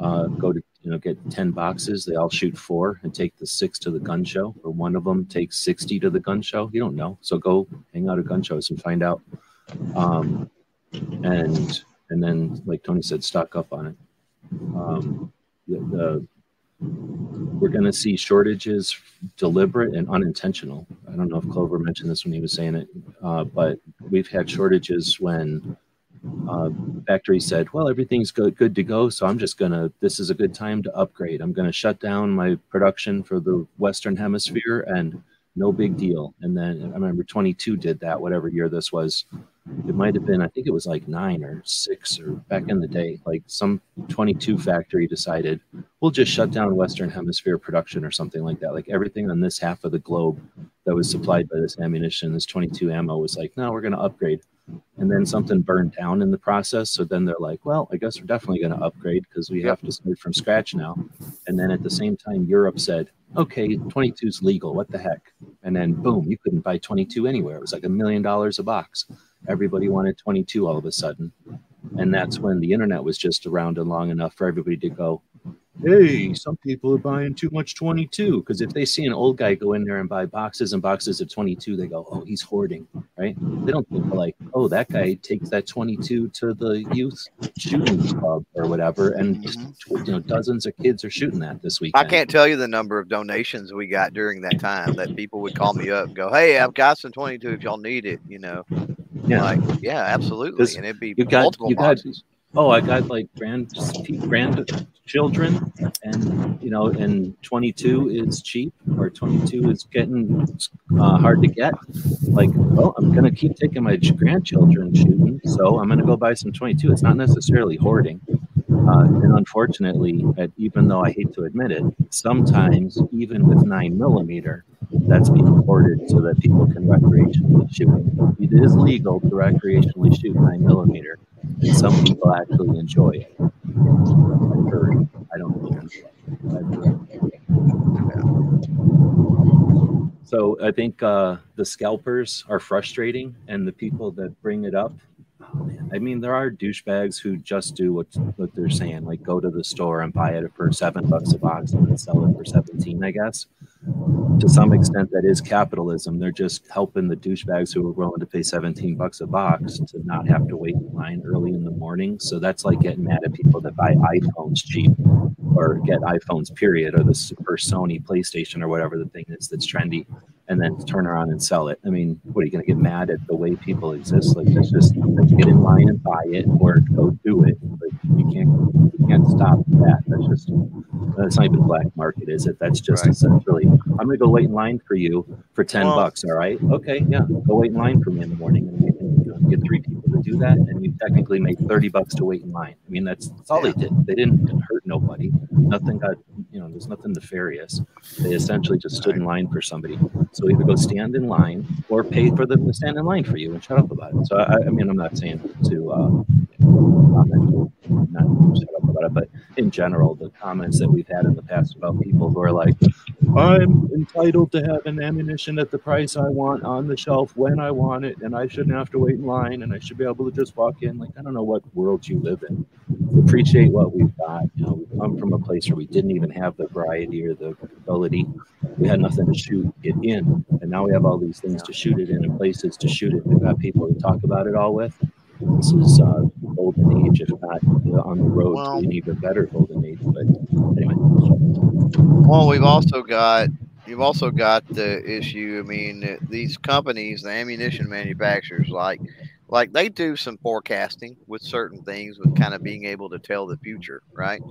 uh, go to you know get 10 boxes they all shoot four and take the six to the gun show or one of them takes 60 to the gun show you don't know so go hang out at gun shows and find out um, and and then like tony said stock up on it um, the, we're going to see shortages, deliberate and unintentional. I don't know if Clover mentioned this when he was saying it, uh, but we've had shortages when uh, factory said, "Well, everything's good, good to go, so I'm just gonna. This is a good time to upgrade. I'm gonna shut down my production for the Western Hemisphere, and no big deal." And then I remember 22 did that, whatever year this was. It might have been, I think it was like nine or six or back in the day. Like some 22 factory decided we'll just shut down Western Hemisphere production or something like that. Like everything on this half of the globe that was supplied by this ammunition, this 22 ammo was like, no, we're going to upgrade and then something burned down in the process. So then they're like, well, I guess we're definitely going to upgrade because we have to start from scratch now. And then at the same time, Europe said, okay, 22 is legal. What the heck? And then boom, you couldn't buy 22 anywhere. It was like a million dollars a box. Everybody wanted 22 all of a sudden. And that's when the internet was just around and long enough for everybody to go, hey, some people are buying too much 22. Because if they see an old guy go in there and buy boxes and boxes of 22, they go, oh, he's hoarding, right? They don't think like, oh, that guy takes that 22 to the youth shooting club or whatever. And mm-hmm. you know, dozens of kids are shooting that this week. I can't tell you the number of donations we got during that time that people would call me up and go, hey, I've got some 22 if y'all need it, you know. Yeah. Like, yeah, absolutely. And it'd be you got, multiple you got, oh, I got like grand grandchildren, and you know, and 22 is cheap, or 22 is getting uh, hard to get. Like, well, I'm gonna keep taking my grandchildren shooting, so I'm gonna go buy some 22. It's not necessarily hoarding. Uh, and unfortunately, even though I hate to admit it, sometimes even with nine millimeter, that's being hoarded so that people can recreationally shoot. It is legal to recreationally shoot nine millimeter, and some people actually enjoy it. I don't. So I think uh, the scalpers are frustrating, and the people that bring it up. I mean, there are douchebags who just do what what they're saying, like go to the store and buy it for seven bucks a box and then sell it for seventeen. I guess to some extent that is capitalism. They're just helping the douchebags who are willing to pay 17 bucks a box to not have to wait in line early in the morning. So that's like getting mad at people that buy iPhones cheap or get iPhones period or the or Sony PlayStation or whatever the thing is that's trendy and then turn around and sell it. I mean, what are you going to get mad at the way people exist? Like, it's just get in line and buy it or go do it. But you can't you can't stop that. That's just that's not even black market, is it? That's just Right. essentially I'm going to go wait in line for you for ten Well- bucks. All right, okay, yeah, go wait in line for me in the morning, and we can get three people to do that, and you technically make thirty bucks to wait in line. I mean, that's, that's all they did. They didn't hurt nobody. Nothing got you know. There's nothing nefarious. They essentially just stood in line for somebody. So either go stand in line or pay for them to stand in line for you and shut up about it. So I, I mean, I'm not saying to uh, comment, not shut up about it, but in general, the comments that we've had in the past about people who are like, I'm entitled to have an ammunition at the price I want on the shelf when I want it, and I shouldn't have to wait in line, and I should be able to just walk in. Like, I don't know what world you live in. Appreciate what we've got. You know, we come from a place where we didn't even have the variety or the ability. We had nothing to shoot it in, and now we have all these things to shoot it in and places to shoot it. We've got people to talk about it all with. This is uh, golden age, if not uh, on the road Well- to an even better golden age. But anyway, Well, we've also got you've also got the issue. I mean, these companies, the ammunition manufacturers, like like they do some forecasting with certain things, with kind of being able to tell the future, right?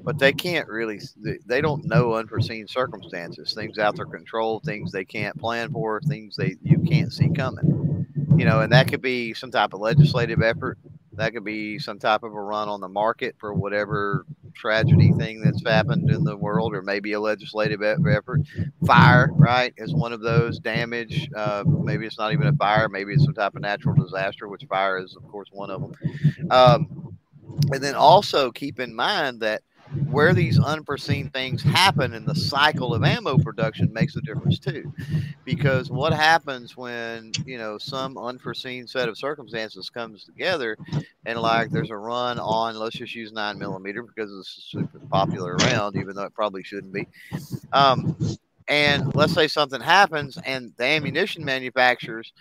But they can't really. they- don't know unforeseen circumstances, things out their control, things they can't plan for, things they you can't see coming. You know, and that could be some type of legislative effort. That could be some type of a run on the market for whatever tragedy thing that's happened in the world, or maybe a legislative effort. Fire, right, is one of those. Damage, uh, maybe it's not even a fire, maybe it's some type of natural disaster, which fire is, of course, one of them. Um, and then also keep in mind that where these unforeseen things happen in the cycle of ammo production makes a difference too. Because what happens when you know some unforeseen set of circumstances comes together and like there's a run on let's just use nine millimeter because it's a super popular round, even though it probably shouldn't be. Um, and let's say something happens and the ammunition manufacturers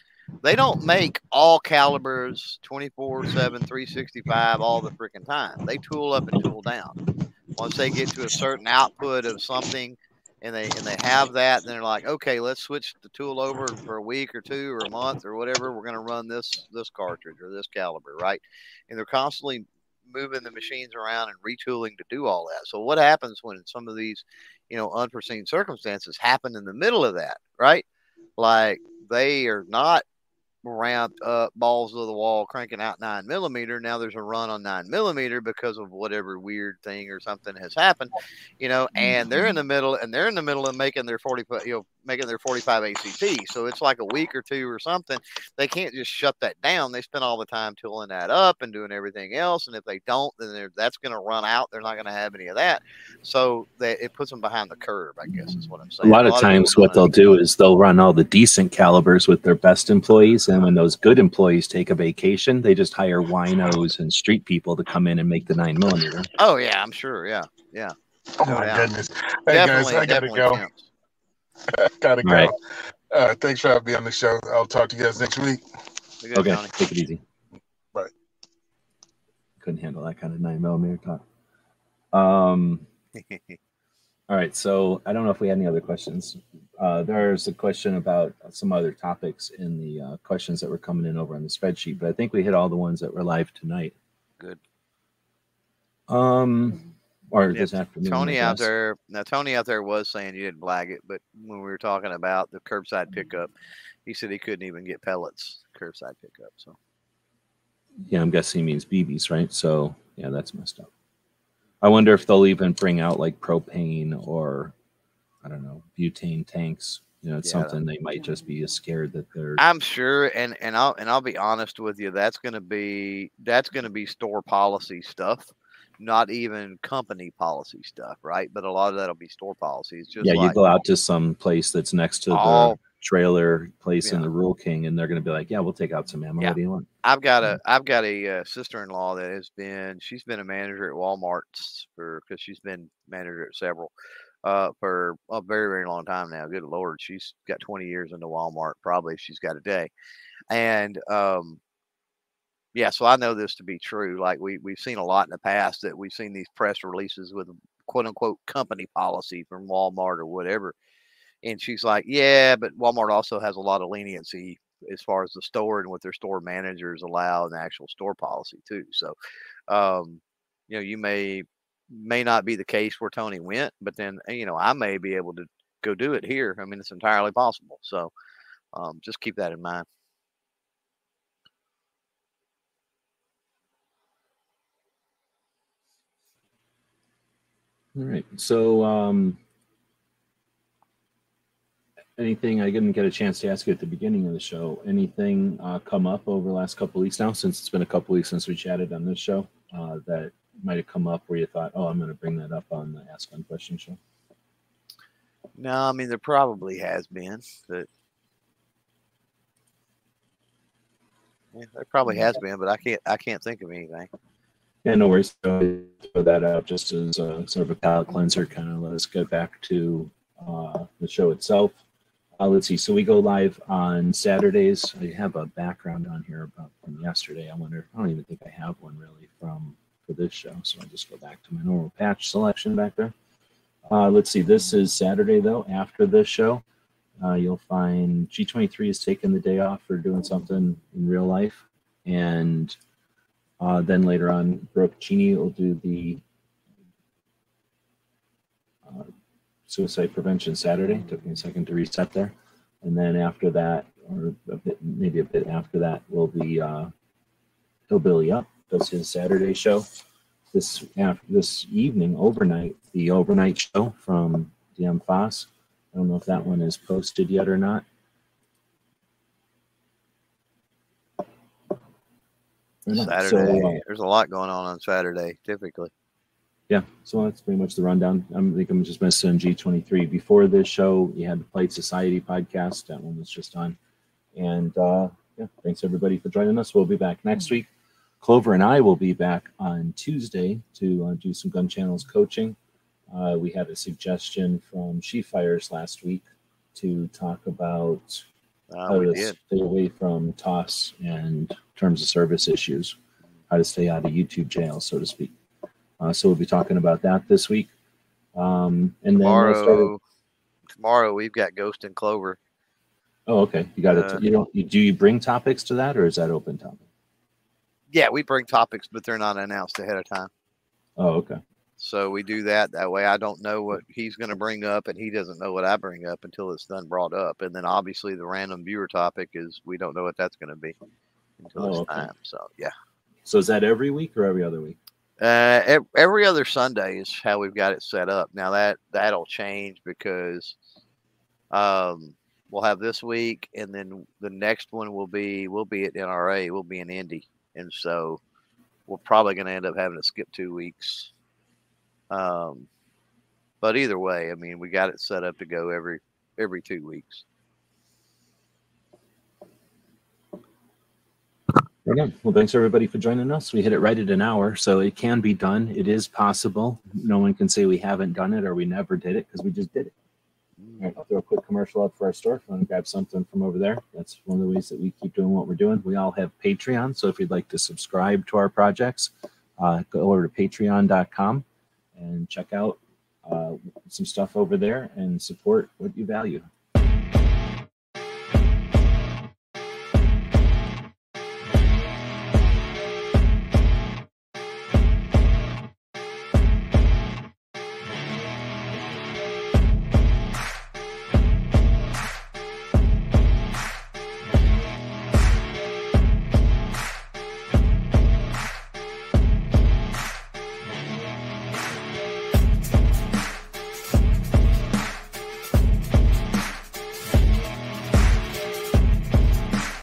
they don't make all calibers 24 7 365 all the freaking time. They tool up and tool down Once they get to a certain output of something, and they and they have that, then they're like, okay, let's switch the tool over for a week or two or a month or whatever. We're going to run this this cartridge or this caliber, right? And they're constantly moving the machines around and retooling to do all that. So what happens when some of these, you know, unforeseen circumstances happen in the middle of that, right? Like they are not ramped up balls of the wall cranking out nine millimeter. Now there's a run on nine millimeter because of whatever weird thing or something has happened you know and they're in mm-hmm. the middle and they're in the middle of making their 40 you know making their 45 ACP so it's like a week or two or something. They can't just shut that down. They spend all the time tooling that up and doing everything else. And if they don't then that's going to run out. They're not going to have any of that. So that it puts them behind the curve i guess is what i'm saying. a lot, a lot of times what they'll do is they'll run all the decent calibers with their best employees and when those good employees take a vacation they just hire winos and street people to come in and make the nine millimeter. Oh yeah i'm sure yeah yeah. Oh no my doubt. goodness. Hey definitely, guys i gotta go. counts. gotta go. Right. uh, thanks for having me on the show. I'll talk to you guys next week. Good, okay Johnny. take it easy. Bye. Couldn't handle that kind of nine millimeter talk. Um all right so i don't know if we had any other questions uh, there's a question about some other topics in the uh, questions that were coming in over on the spreadsheet, but I think we hit all the ones that were live tonight. Good. Um, or this afternoon. Tony out there. Now, Tony out there was saying you didn't blag it, but when we were talking about the curbside pickup, he said he couldn't even get pellets curbside pickup. So. Yeah, I'm guessing he means BBs, right? So yeah, that's messed up. I wonder if they'll even bring out like propane or I don't know, butane tanks. You know, it's yeah. something they might just be scared that they're. I'm sure, and and I'll and I'll be honest with you. That's going to be that's going to be store policy stuff, not even company policy stuff, right? But a lot of that'll be store policies. Just yeah, like, you go out to some place that's next to all, the trailer place yeah. in the Rural King, and they're going to be like, "Yeah, we'll take out some ammo. Yeah. What do you want?" I've got a I've got a uh, sister-in-law that has been she's been a manager at Walmart for because she's been manager at several uh, for a very, very long time now. Good Lord, she's got 20 years into Walmart, probably she's got a day. And um, yeah, so I know this to be true. Like we, we've seen a lot in the past that we've seen these press releases with quote unquote company policy from Walmart or whatever. And she's like, yeah, but Walmart also has a lot of leniency as far as the store and what their store managers allow and the actual store policy too. So, um, you know, you may may not be the case where Tony went, but then eh, you know I may be able to go do it here. I mean, it's entirely possible. So um, just keep that in mind. All right. So, um, anything I didn't get a chance to ask you at the beginning of the show? Anything uh, come up over the last couple weeks now? Since it's been a couple weeks since we chatted on this show, uh, that might have come up where you thought, "Oh, I'm going to bring that up on the Ask Gun Question show"? No, I mean there probably has been, but yeah, there probably has been, but I can't I can't think of anything. Yeah, no worries. So Throw that out just as a, sort of a palate cleanser. Kind of let us get back to uh, the show itself. Uh, let's see. So we go live on Saturdays. I have a background on here about from yesterday. I wonder. I don't even think I have one really from for this show. So I'll just go back to my normal patch selection back there. Uh, let's see, this is Saturday though, after this show. Uh, you'll find G23 has taken the day off for doing something in real life. And uh, then later on, Cheney will do the uh, Suicide Prevention Saturday. Took me a second to reset there. And then after that, or a bit, maybe a bit after that, will be uh, Hillbilly Up does his Saturday show. This after this evening, overnight, the overnight show from DM Foss. I don't know if that one is posted yet or not. Saturday. So, uh, There's a lot going on on Saturday, typically. Yeah, so that's pretty much the rundown. I think I'm just missing G23. Before this show, you had the Polite Society podcast. That one was just on. And uh, yeah, thanks everybody for joining us. We'll be back next week. Clover and I will be back on Tuesday to uh, do some gun channels coaching. Uh, we had a suggestion from She Fires last week to talk about uh, how to did. stay away from toss and terms of service issues, how to stay out of YouTube jail, so to speak. Uh, so we'll be talking about that this week. Um, and then we'll Tomorrow, tomorrow we've got Ghost and Clover. oh, okay. You got Uh, it. You don't. You, do you bring topics to that, or is that open topic? Yeah, we bring topics, but they're not announced ahead of time. Oh, okay. So we do that that way. I don't know what he's going to bring up, and he doesn't know what I bring up until it's done brought up. And then obviously the random viewer topic is we don't know what that's going to be until Oh, it's okay. time. So yeah, So is that every week or every other week? uh, every other Sunday is how we've got it set up. Now that that'll change because um, we'll have this week, and then the next one will be we'll be at NRA. We'll be in Indy, and so we're probably going to end up having to skip two weeks. Um, but either way, I mean, we got it set up to go every every two weeks. Right. Well, thanks everybody for joining us. We hit it right at an hour, so it can be done. It is possible. No one can say we haven't done it or we never did it because we just did it. I'll throw a quick commercial up for our store. If you want to grab something from over there, that's one of the ways that we keep doing what we're doing. We all have Patreon, so if you'd like to subscribe to our projects, uh, go over to patreon.com and check out uh, some stuff over there and support what you value.